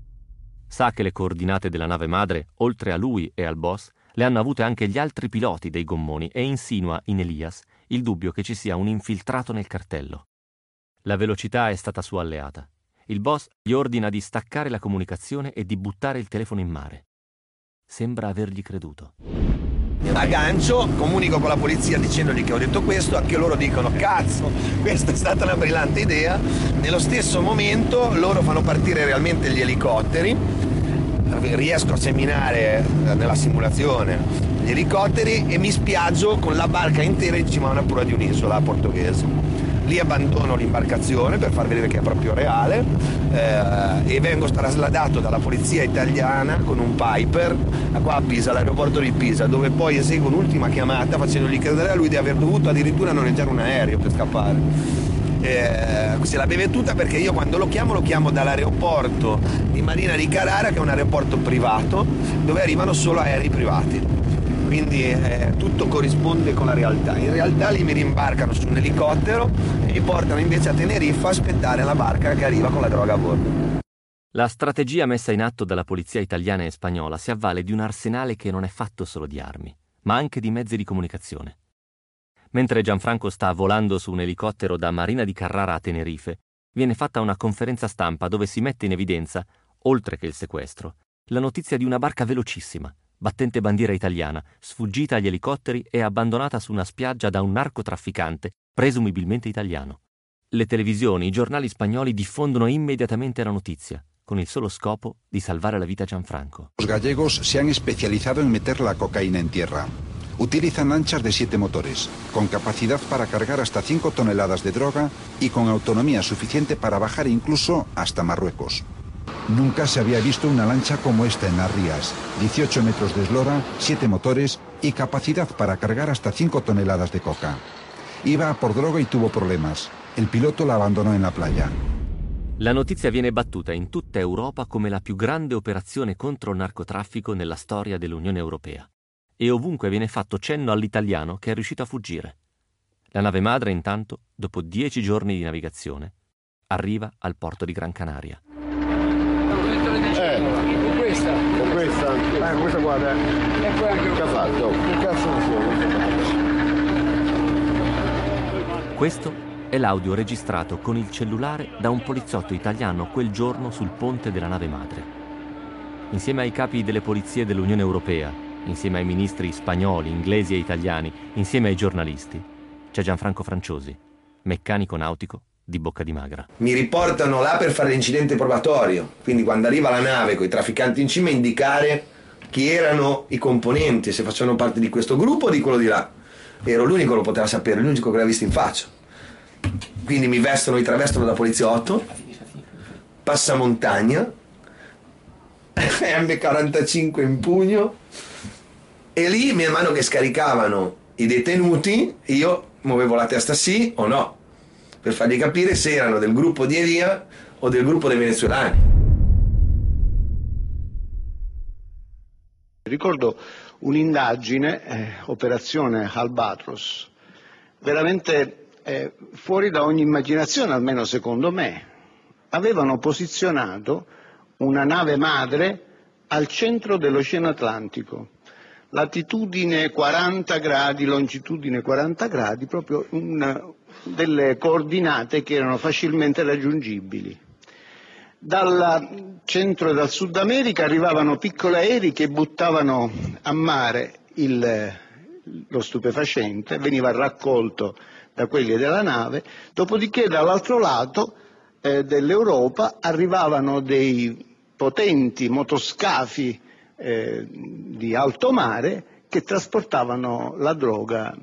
Sa che le coordinate della nave madre, oltre a lui e al boss, le hanno avute anche gli altri piloti dei gommoni e insinua in Elias il dubbio che ci sia un infiltrato nel cartello. La velocità è stata sua alleata. Il boss gli ordina di staccare la comunicazione e di buttare il telefono in mare. Sembra avergli creduto. Aggancio, comunico con la polizia dicendogli che ho detto questo, anche loro dicono cazzo, questa è stata una brillante idea. Nello stesso momento loro fanno partire realmente gli elicotteri, riesco a seminare eh, nella simulazione gli elicotteri e mi spiaggio con la barca intera in cima a una prua di un'isola portoghese lì abbandono l'imbarcazione per far vedere che è proprio reale eh, e vengo trasladato dalla polizia italiana con un Piper qua a Pisa, all'aeroporto di Pisa, dove poi eseguo un'ultima chiamata facendogli credere a lui di aver dovuto addirittura noleggiare un aereo per scappare. Eh, se la bevuta perché io quando lo chiamo lo chiamo dall'aeroporto di Marina di Carrara che è un aeroporto privato dove arrivano solo aerei privati quindi eh, tutto corrisponde con la realtà. In realtà lì mi rimbarcano su un elicottero e mi portano invece a Tenerife a aspettare la barca che arriva con la droga a bordo. La strategia messa in atto dalla polizia italiana e spagnola si avvale di un arsenale che non è fatto solo di armi, ma anche di mezzi di comunicazione. Mentre Gianfranco sta volando su un elicottero da Marina di Carrara a Tenerife, viene fatta una conferenza stampa dove si mette in evidenza, oltre che il sequestro, la notizia di una barca velocissima, battente bandiera italiana, sfuggita agli elicotteri e abbandonata su una spiaggia da un narcotrafficante, presumibilmente italiano. Le televisioni, i giornali spagnoli diffondono immediatamente la notizia, con il solo scopo di salvare la vita a Gianfranco. Los gallegos se han especializado en meter la cocaína en tierra. Utilizan lanchas de siete motores, con capacidad para cargar hasta 5 toneladas de droga y con autonomía suficiente para bajar incluso hasta Marruecos. Nunca se había visto una lancha como esta en las rías. 18 metros de eslora, 7 motores y capacidad para cargar hasta 5 toneladas de coca. Iba por droga y tuvo problemas. El piloto la abandonó en la playa. La notizia viene battuta in tutta Europa come la più grande operazione contro il narcotraffico nella storia dell'Unione Europea e ovunque viene fatto cenno all'italiano che è riuscito a fuggire. La nave madre, intanto, dopo dieci giorni di navigazione, arriva al porto di Gran Canaria. Con questa? Con questa? Eh, questa guarda. E poi anche che ha fatto? Che cazzo ne so? Questo è l'audio registrato con il cellulare da un poliziotto italiano quel giorno sul ponte della nave madre. Insieme ai capi delle polizie dell'Unione Europea, insieme ai ministri spagnoli, inglesi e italiani, insieme ai giornalisti, c'è Gianfranco Franciosi, meccanico nautico di Bocca di Magra. Mi riportano là per fare l'incidente probatorio, quindi quando arriva la nave con i trafficanti in cima indicare chi erano i componenti, se facevano parte di questo gruppo o di quello di là. Ero l'unico che lo poteva sapere, l'unico che l'aveva visto in faccia. Quindi mi vestono, mi travestono da poliziotto, passamontagna, M45 in pugno, e lì, man mano che scaricavano i detenuti, io muovevo la testa sì o no, per fargli capire se erano del gruppo di Elia o del gruppo dei venezuelani. Ricordo un'indagine, eh, operazione Albatros, veramente eh, fuori da ogni immaginazione, almeno secondo me. Avevano posizionato una nave madre al centro dell'Oceano Atlantico, latitudine 40 gradi, longitudine 40 gradi, proprio un, delle coordinate che erano facilmente raggiungibili. Dal centro e dal Sud America arrivavano piccoli aerei che buttavano a mare il, lo stupefacente, veniva raccolto da quelli della nave, dopodiché dall'altro lato eh, dell'Europa arrivavano dei potenti motoscafi eh, di alto mare che trasportavano la droga.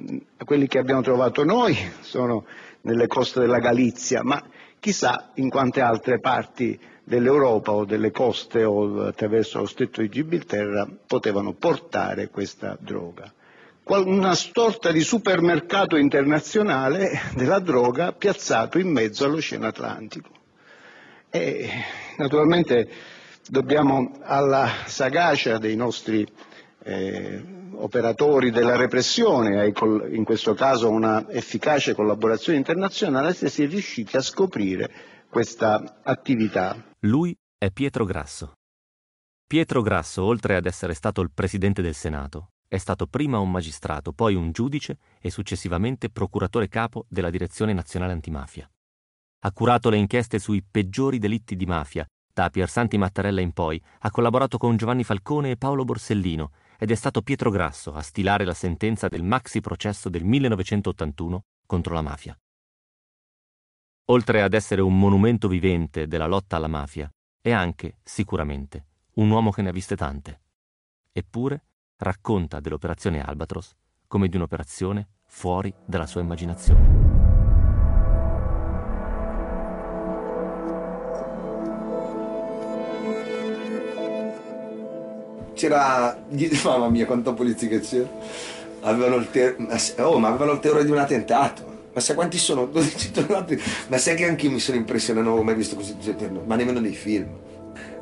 Quelli che abbiamo trovato noi sono nelle coste della Galizia, ma chissà in quante altre parti dell'Europa o delle coste o attraverso lo stretto di Gibilterra potevano portare questa droga una sorta di supermercato internazionale della droga piazzato in mezzo all'Oceano Atlantico. E naturalmente dobbiamo alla sagacia dei nostri eh, operatori della repressione, in questo caso una efficace collaborazione internazionale, essere riusciti a scoprire questa attività. Lui è Pietro Grasso. Pietro Grasso, oltre ad essere stato il presidente del Senato, è stato prima un magistrato, poi un giudice e successivamente procuratore capo della Direzione Nazionale Antimafia. Ha curato le inchieste sui peggiori delitti di mafia, da Piersanti Mattarella in poi, ha collaborato con Giovanni Falcone e Paolo Borsellino ed è stato Pietro Grasso a stilare la sentenza del maxi processo del 1981 contro la mafia. Oltre ad essere un monumento vivente della lotta alla mafia, è anche, sicuramente, un uomo che ne ha viste tante. Eppure, racconta dell'operazione Albatros come di un'operazione fuori dalla sua immaginazione. C'era. Mamma mia, quanta polizia che c'era. Avevano il, ter... oh, ma avevano il terrore di un attentato. Ma sai quanti sono? 12 tornati. Ma sai che anch'io mi sono impressionato, non ho mai visto così ma nemmeno nei film.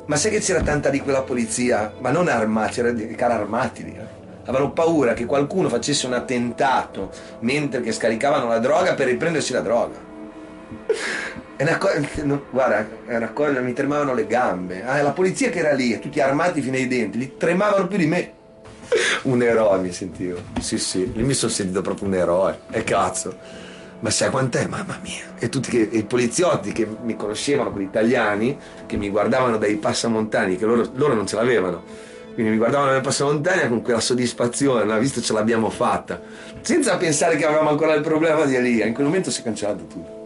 Ma sai che c'era tanta di quella polizia, ma non armati, c'era di carri armati lì. Eh? Avevano paura che qualcuno facesse un attentato mentre che scaricavano la droga per riprendersi la droga. È una cosa, no, guarda, è una cosa, mi tremavano le gambe. Ah, la polizia che era lì, tutti armati fino ai denti, li tremavano più di me. Un eroe mi sentivo. Sì, sì, lì mi sono sentito proprio un eroe. E cazzo ma sai quant'è? Mamma mia! E tutti che, i poliziotti che mi conoscevano, quelli italiani, che mi guardavano dai passamontani, che loro, loro non ce l'avevano. Quindi mi guardavano dai passamontagna con quella soddisfazione, no? visto ce l'abbiamo fatta. Senza pensare che avevamo ancora il problema di Elia. In quel momento si è cancellato tutto.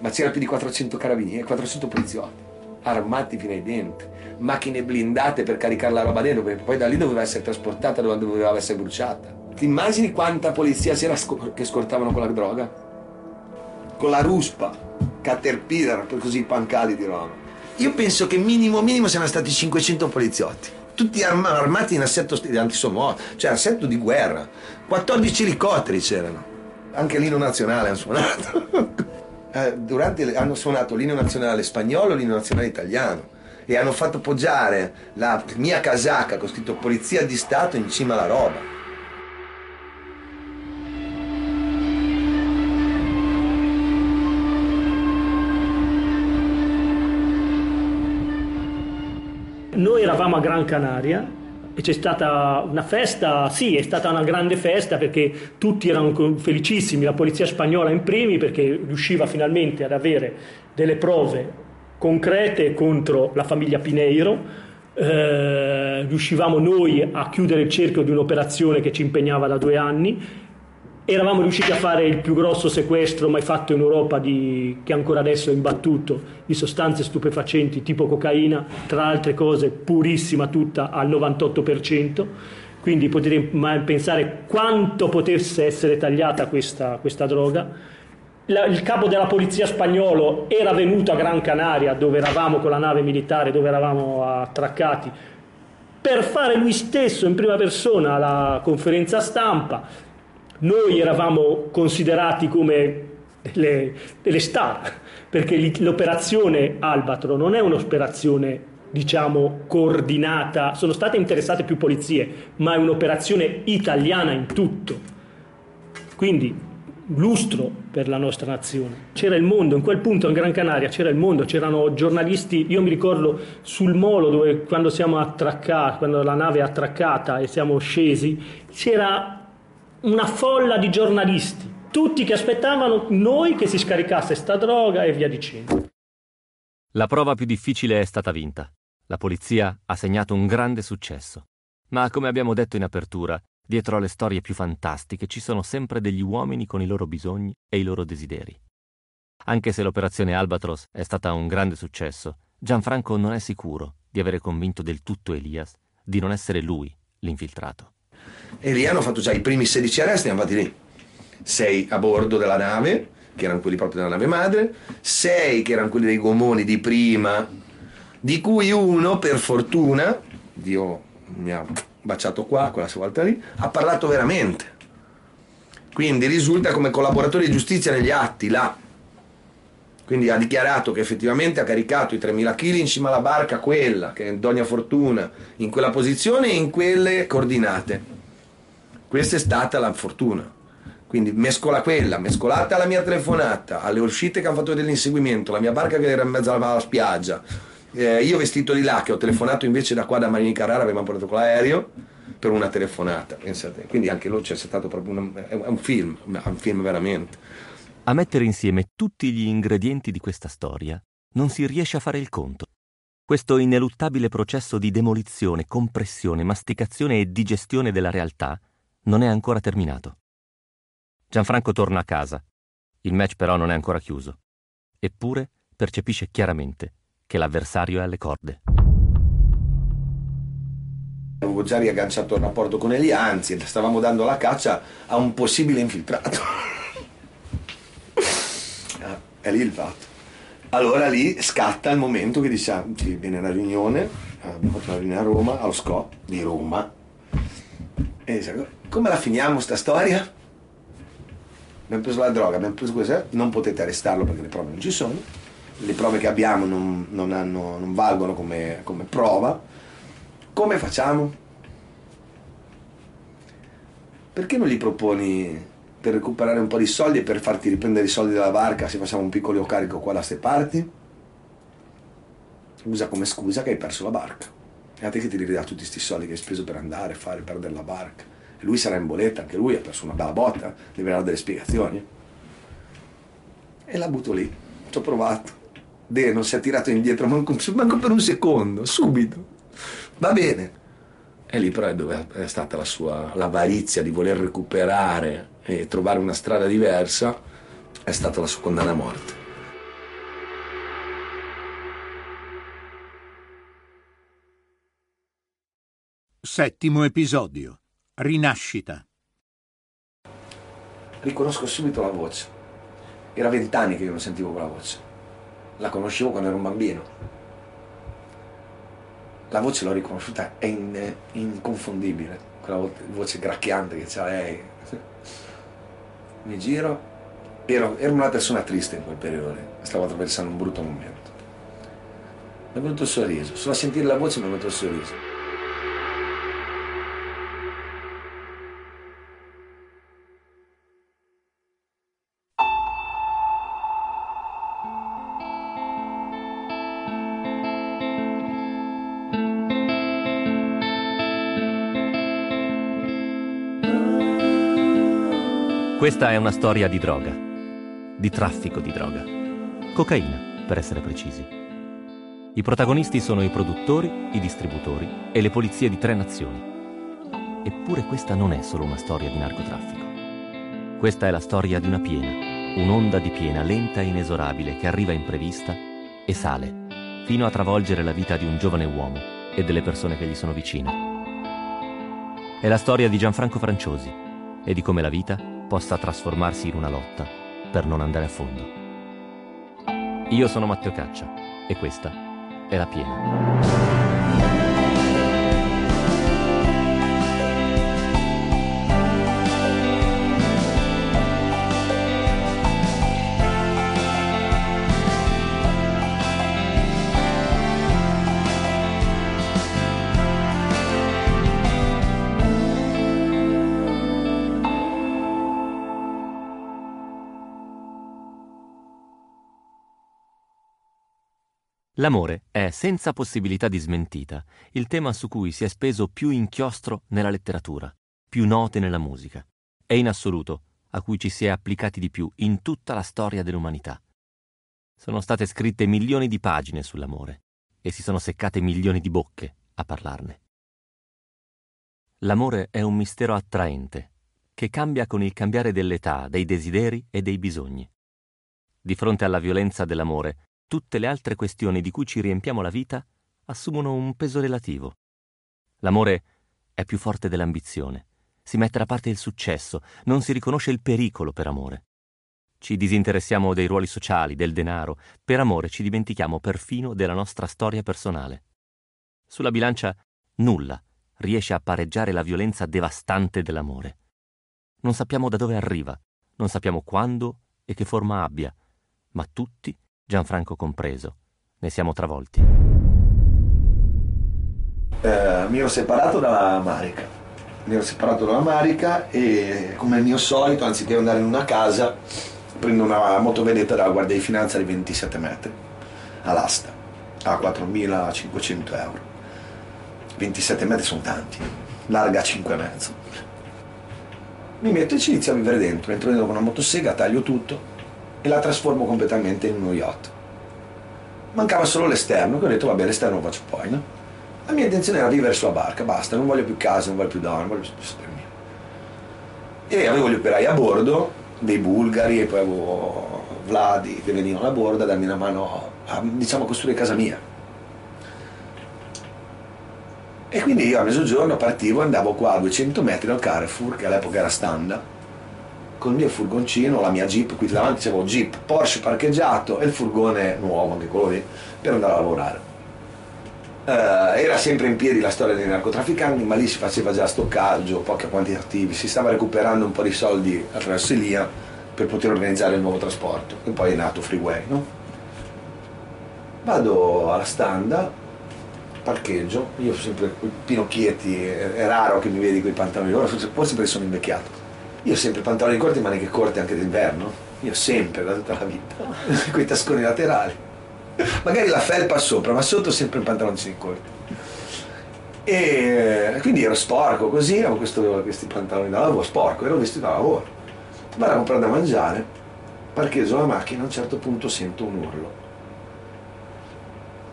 Ma c'era più di 400 carabinieri, 400 poliziotti, armati fino ai denti, macchine blindate per caricare la roba dentro, perché poi da lì doveva essere trasportata dove doveva essere bruciata. Ti immagini quanta polizia c'era che scortavano con la droga? Con la ruspa, Caterpillar, per così pancali di roba. Io penso che minimo minimo siano stati 500 poliziotti. Tutti arm- armati in assetto antisommovo, cioè assetto di guerra. 14 elicotteri c'erano. Anche l'ino nazionale hanno suonato. Eh, durante, hanno suonato l'inno nazionale spagnolo e l'inno nazionale italiano e hanno fatto poggiare la mia casacca con scritto Polizia di Stato in cima alla roba. Noi eravamo a Gran Canaria e c'è stata una festa, sì, è stata una grande festa perché tutti erano felicissimi, la polizia spagnola in primi perché riusciva finalmente ad avere delle prove concrete contro la famiglia Pineiro. Eh, riuscivamo noi a chiudere il cerchio di un'operazione che ci impegnava da due anni eravamo riusciti a fare il più grosso sequestro mai fatto in Europa di, che ancora adesso è imbattuto di sostanze stupefacenti tipo cocaina, tra altre cose purissima tutta al 98%, quindi potete pensare quanto potesse essere tagliata questa, questa droga. La, il capo della polizia spagnolo era venuto a Gran Canaria dove eravamo con la nave militare, dove eravamo attraccati, per fare lui stesso in prima persona la conferenza stampa noi eravamo considerati come delle, delle star, perché l'operazione Albatro non è un'operazione diciamo coordinata, sono state interessate più polizie, ma è un'operazione italiana in tutto. Quindi lustro per la nostra nazione. C'era il mondo, in quel punto in Gran Canaria c'era il mondo, c'erano giornalisti, io mi ricordo sul molo dove quando siamo attraccati, quando la nave è attraccata e siamo scesi, c'era una folla di giornalisti, tutti che aspettavano noi che si scaricasse sta droga e via dicendo. La prova più difficile è stata vinta. La polizia ha segnato un grande successo. Ma come abbiamo detto in apertura, dietro alle storie più fantastiche ci sono sempre degli uomini con i loro bisogni e i loro desideri. Anche se l'operazione Albatros è stata un grande successo, Gianfranco non è sicuro di avere convinto del tutto Elias di non essere lui l'infiltrato. E lì hanno fatto già i primi 16 arresti, hanno fatti lì. 6 a bordo della nave, che erano quelli proprio della nave madre, 6 che erano quelli dei gomoni di prima, di cui uno, per fortuna, Dio mi ha baciato qua, quella volta lì, ha parlato veramente. Quindi risulta come collaboratore di giustizia negli atti, là. Quindi ha dichiarato che effettivamente ha caricato i 3.000 kg in cima alla barca, quella, che è Donia Fortuna, in quella posizione e in quelle coordinate. Questa è stata la fortuna. Quindi mescola quella, mescolata alla mia telefonata, alle uscite che hanno fatto dell'inseguimento, la mia barca che era in mezzo alla, spiaggia, eh, io vestito di là che ho telefonato invece da qua da Marini Carrara, avevamo portato con l'aereo per una telefonata, pensate. Quindi anche lì c'è stato proprio un, è un film, un film veramente. A mettere insieme tutti gli ingredienti di questa storia non si riesce a fare il conto. Questo ineluttabile processo di demolizione, compressione, masticazione e digestione della realtà non è ancora terminato. Gianfranco torna a casa. Il match però non è ancora chiuso. Eppure percepisce chiaramente che l'avversario è alle corde. Avevo già riagganciato il rapporto con Eli, anzi, stavamo dando la caccia a un possibile infiltrato. Ah, è lì il fatto. Allora lì scatta il momento che diciamo, viene la riunione, abbiamo fatto la riunione a Roma, allo SCO di Roma, come la finiamo sta storia? Abbiamo preso la droga, abbiamo preso questo, non potete arrestarlo perché le prove non ci sono, le prove che abbiamo non, non, hanno, non valgono come, come prova. Come facciamo? Perché non gli proponi per recuperare un po' di soldi e per farti riprendere i soldi dalla barca se facciamo un piccolo carico qua da ste parti? Usa come scusa che hai perso la barca. E a te che ti ridà tutti questi soldi che hai speso per andare, fare, perdere la barca lui sarà in boletta, anche lui ha perso una bella botta, deve dare delle spiegazioni. E la butto lì, ci ho provato. De non si è tirato indietro manco, manco per un secondo, subito. Va bene. E lì però è dove è stata la sua l'avarizia di voler recuperare e trovare una strada diversa, è stata la sua condanna a morte. Settimo episodio. Rinascita. Riconosco subito la voce. Era vent'anni che io non sentivo quella voce. La conoscevo quando ero un bambino. La voce l'ho riconosciuta, è in, inconfondibile. Quella voce gracchiante che c'ha lei. Mi giro ero, ero una persona triste in quel periodo stavo attraversando un brutto momento. Mi è venuto il sorriso, solo a sentire la voce mi è venuto il sorriso. Questa è una storia di droga, di traffico di droga. Cocaina, per essere precisi. I protagonisti sono i produttori, i distributori e le polizie di tre nazioni. Eppure questa non è solo una storia di narcotraffico. Questa è la storia di una piena, un'onda di piena lenta e inesorabile che arriva imprevista e sale, fino a travolgere la vita di un giovane uomo e delle persone che gli sono vicine. È la storia di Gianfranco Franciosi e di come la vita possa trasformarsi in una lotta per non andare a fondo. Io sono Matteo Caccia e questa è la piena. L'amore è, senza possibilità di smentita, il tema su cui si è speso più inchiostro nella letteratura, più note nella musica, e in assoluto a cui ci si è applicati di più in tutta la storia dell'umanità. Sono state scritte milioni di pagine sull'amore e si sono seccate milioni di bocche a parlarne. L'amore è un mistero attraente, che cambia con il cambiare dell'età, dei desideri e dei bisogni. Di fronte alla violenza dell'amore, tutte le altre questioni di cui ci riempiamo la vita assumono un peso relativo. L'amore è più forte dell'ambizione, si mette da parte il successo, non si riconosce il pericolo per amore. Ci disinteressiamo dei ruoli sociali, del denaro, per amore ci dimentichiamo perfino della nostra storia personale. Sulla bilancia nulla riesce a pareggiare la violenza devastante dell'amore. Non sappiamo da dove arriva, non sappiamo quando e che forma abbia, ma tutti Gianfranco compreso. Ne siamo travolti. Eh, mi ero separato dalla Marica. Mi ero separato dalla Marica e come al mio solito, anziché andare in una casa, prendo una motovedetta dalla Guardia di Finanza di 27 metri all'asta a 4.500 euro. 27 metri sono tanti, larga 5,5. Mi metto e ci inizio a vivere dentro. Entro dentro con una motosega, taglio tutto, e la trasformo completamente in uno yacht. Mancava solo l'esterno, che ho detto vabbè l'esterno lo faccio poi, no? La mia intenzione era vivere sulla barca, basta, non voglio più casa, non voglio più donne, voglio più sapere mio. E avevo gli operai a bordo, dei bulgari, e poi avevo Vladi che venivano a bordo a darmi una mano a, diciamo, costruire casa mia. E quindi io a mezzogiorno partivo, andavo qua a 200 metri dal Carrefour, che all'epoca era standard, con il mio furgoncino, la mia Jeep, qui davanti c'avevo Jeep, Porsche parcheggiato e il furgone nuovo, anche quello lì, per andare a lavorare. Uh, era sempre in piedi la storia dei narcotrafficanti, ma lì si faceva già stoccaggio, pochi quantitativi, si stava recuperando un po' di soldi attraverso l'IA per poter organizzare il nuovo trasporto. E poi è nato Freeway, no? Vado alla standa, parcheggio, io sempre pinocchietti, è raro che mi vedi con i pantaloni, forse perché sono invecchiato io ho sempre pantaloni corti e maniche corte anche d'inverno. Io sempre, da tutta la vita. con i tasconi laterali. Magari la felpa sopra, ma sotto sempre pantaloncini corti. E quindi ero sporco così, avevo questo, questi pantaloni da lavoro, sporco, ero vestito da lavoro. Vado a comprare da mangiare, parcheggio la macchina, a un certo punto sento un urlo.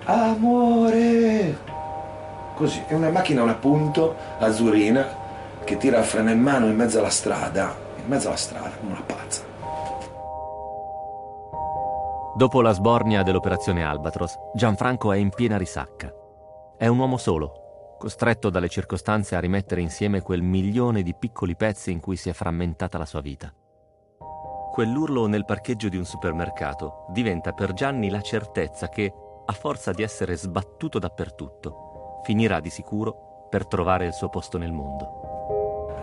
Amore! Così, è una macchina a un appunto azzurrina, che tira il freno in mano in mezzo alla strada, in mezzo alla strada, come una pazza. Dopo la sbornia dell'operazione Albatros, Gianfranco è in piena risacca. È un uomo solo, costretto dalle circostanze a rimettere insieme quel milione di piccoli pezzi in cui si è frammentata la sua vita. Quell'urlo nel parcheggio di un supermercato diventa per Gianni la certezza che, a forza di essere sbattuto dappertutto, finirà di sicuro per trovare il suo posto nel mondo.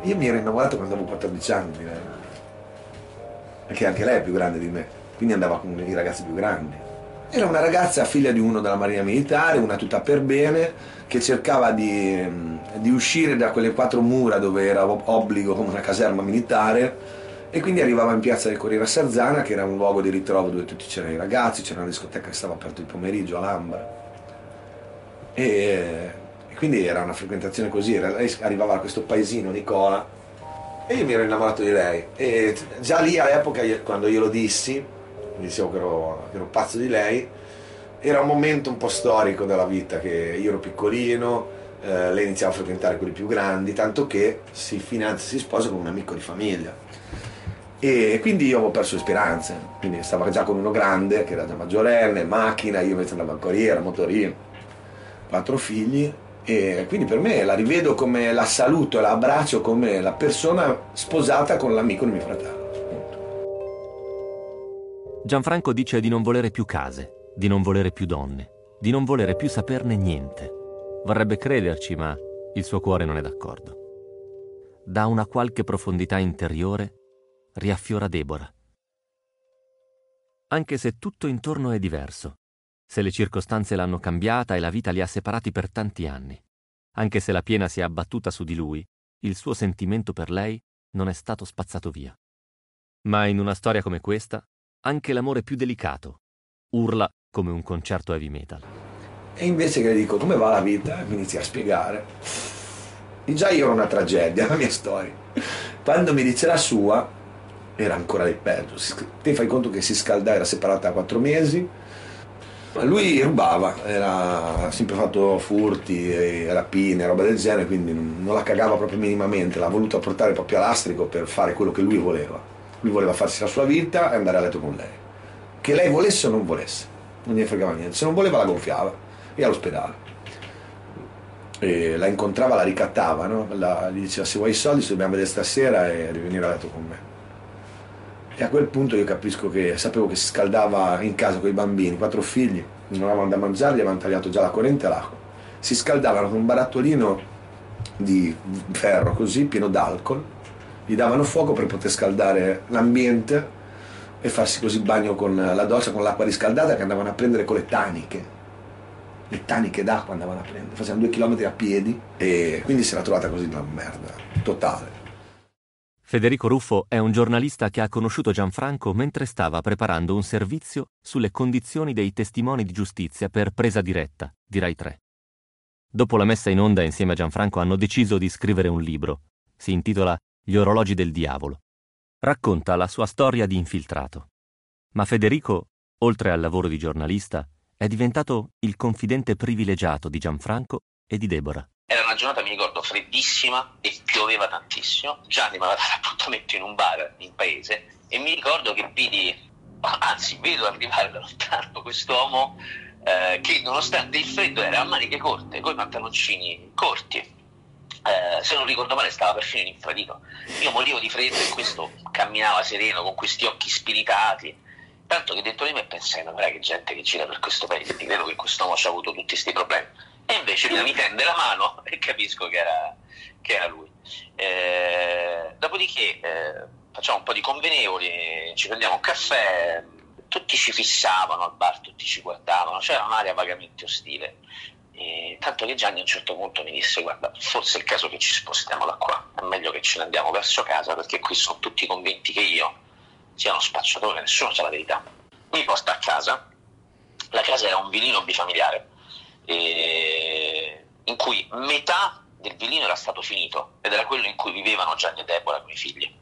Io mi ero innamorato quando avevo 14 anni. perché anche lei è più grande di me, quindi andava con i ragazzi più grandi. Era una ragazza figlia di uno della Marina Militare, una tutta per bene, che cercava di, di uscire da quelle quattro mura dove era obbligo come una caserma militare e quindi arrivava in piazza del Corriere a Sarzana che era un luogo di ritrovo dove tutti c'erano i ragazzi, c'era una discoteca che stava aperto il pomeriggio all'Ambra e, e quindi era una frequentazione così, era, lei arrivava da questo paesino Nicola e io mi ero innamorato di lei e già lì all'epoca quando io lo dissi, mi dicevo che ero, che ero pazzo di lei, era un momento un po' storico della vita, che io ero piccolino, eh, lei iniziava a frequentare quelli più grandi, tanto che si finanzia, si sposa con un amico di famiglia. E quindi io avevo perso le speranze, quindi stava già con uno grande che era già maggiorenne, macchina, io invece andavo ancora corriera, motorino, quattro figli e quindi per me la rivedo come la saluto la abbraccio come la persona sposata con l'amico di mio fratello. Gianfranco dice di non volere più case, di non volere più donne, di non volere più saperne niente. Vorrebbe crederci, ma il suo cuore non è d'accordo. Da una qualche profondità interiore riaffiora Deborah. Anche se tutto intorno è diverso, se le circostanze l'hanno cambiata e la vita li ha separati per tanti anni, anche se la piena si è abbattuta su di lui, il suo sentimento per lei non è stato spazzato via. Ma in una storia come questa, anche l'amore più delicato urla come un concerto heavy metal. E invece che le dico come va la vita, mi inizia a spiegare. E già io ero una tragedia, la mia storia. Quando mi dice la sua, era ancora di peggio. Te fai conto che si scaldava, era separata da quattro mesi. Lui rubava, era sempre fatto furti, rapine, roba del genere, quindi non la cagava proprio minimamente, l'ha voluta portare proprio all'astrico per fare quello che lui voleva. Lui voleva farsi la sua vita e andare a letto con lei. Che lei volesse o non volesse, non gli fregava niente. Se non voleva la gonfiava e all'ospedale. E la incontrava, la ricattava, no? la, gli diceva se vuoi i soldi dobbiamo vedere stasera e devi venire a letto con me. E a quel punto io capisco che sapevo che si scaldava in casa con i bambini, quattro figli, non avevano da mangiare, gli avevano tagliato già la corrente e l'acqua. Si scaldavano con un barattolino di ferro così, pieno d'alcol, gli davano fuoco per poter scaldare l'ambiente e farsi così bagno con la doccia, con l'acqua riscaldata che andavano a prendere con le taniche. Le taniche d'acqua andavano a prendere, facevano due chilometri a piedi e quindi si era trovata così una merda totale. Federico Ruffo è un giornalista che ha conosciuto Gianfranco mentre stava preparando un servizio sulle condizioni dei testimoni di giustizia per presa diretta di Rai 3. Dopo la messa in onda insieme a Gianfranco hanno deciso di scrivere un libro. Si intitola Gli orologi del diavolo. Racconta la sua storia di infiltrato. Ma Federico, oltre al lavoro di giornalista, è diventato il confidente privilegiato di Gianfranco e di Deborah. Era una giornata, mi ricordo, freddissima e pioveva tantissimo. Gianni mi aveva dato l'appuntamento in un bar in paese e mi ricordo che vidi, anzi vedo arrivare da lontano quest'uomo eh, che nonostante il freddo era a maniche corte, con i pantaloncini corti. Eh, se non ricordo male stava perfino in infradito. Io morivo di freddo e questo camminava sereno con questi occhi spiritati. Tanto che dentro di me pensai, ma guarda che gente che gira per questo paese, credo che quest'uomo ci ha avuto tutti questi problemi e invece lui mi tende la mano e capisco che era, che era lui. Eh, dopodiché eh, facciamo un po' di convenevoli, ci prendiamo un caffè, tutti ci fissavano al bar, tutti ci guardavano, c'era un'aria vagamente ostile. E tanto che Gianni a un certo punto mi disse guarda forse è il caso che ci spostiamo da qua è meglio che ce ne andiamo verso casa perché qui sono tutti convinti che io sia uno spacciatore nessuno sa la verità mi porta a casa la casa era un vilino bifamiliare eh, in cui metà del vilino era stato finito ed era quello in cui vivevano Gianni e Deborah con i figli.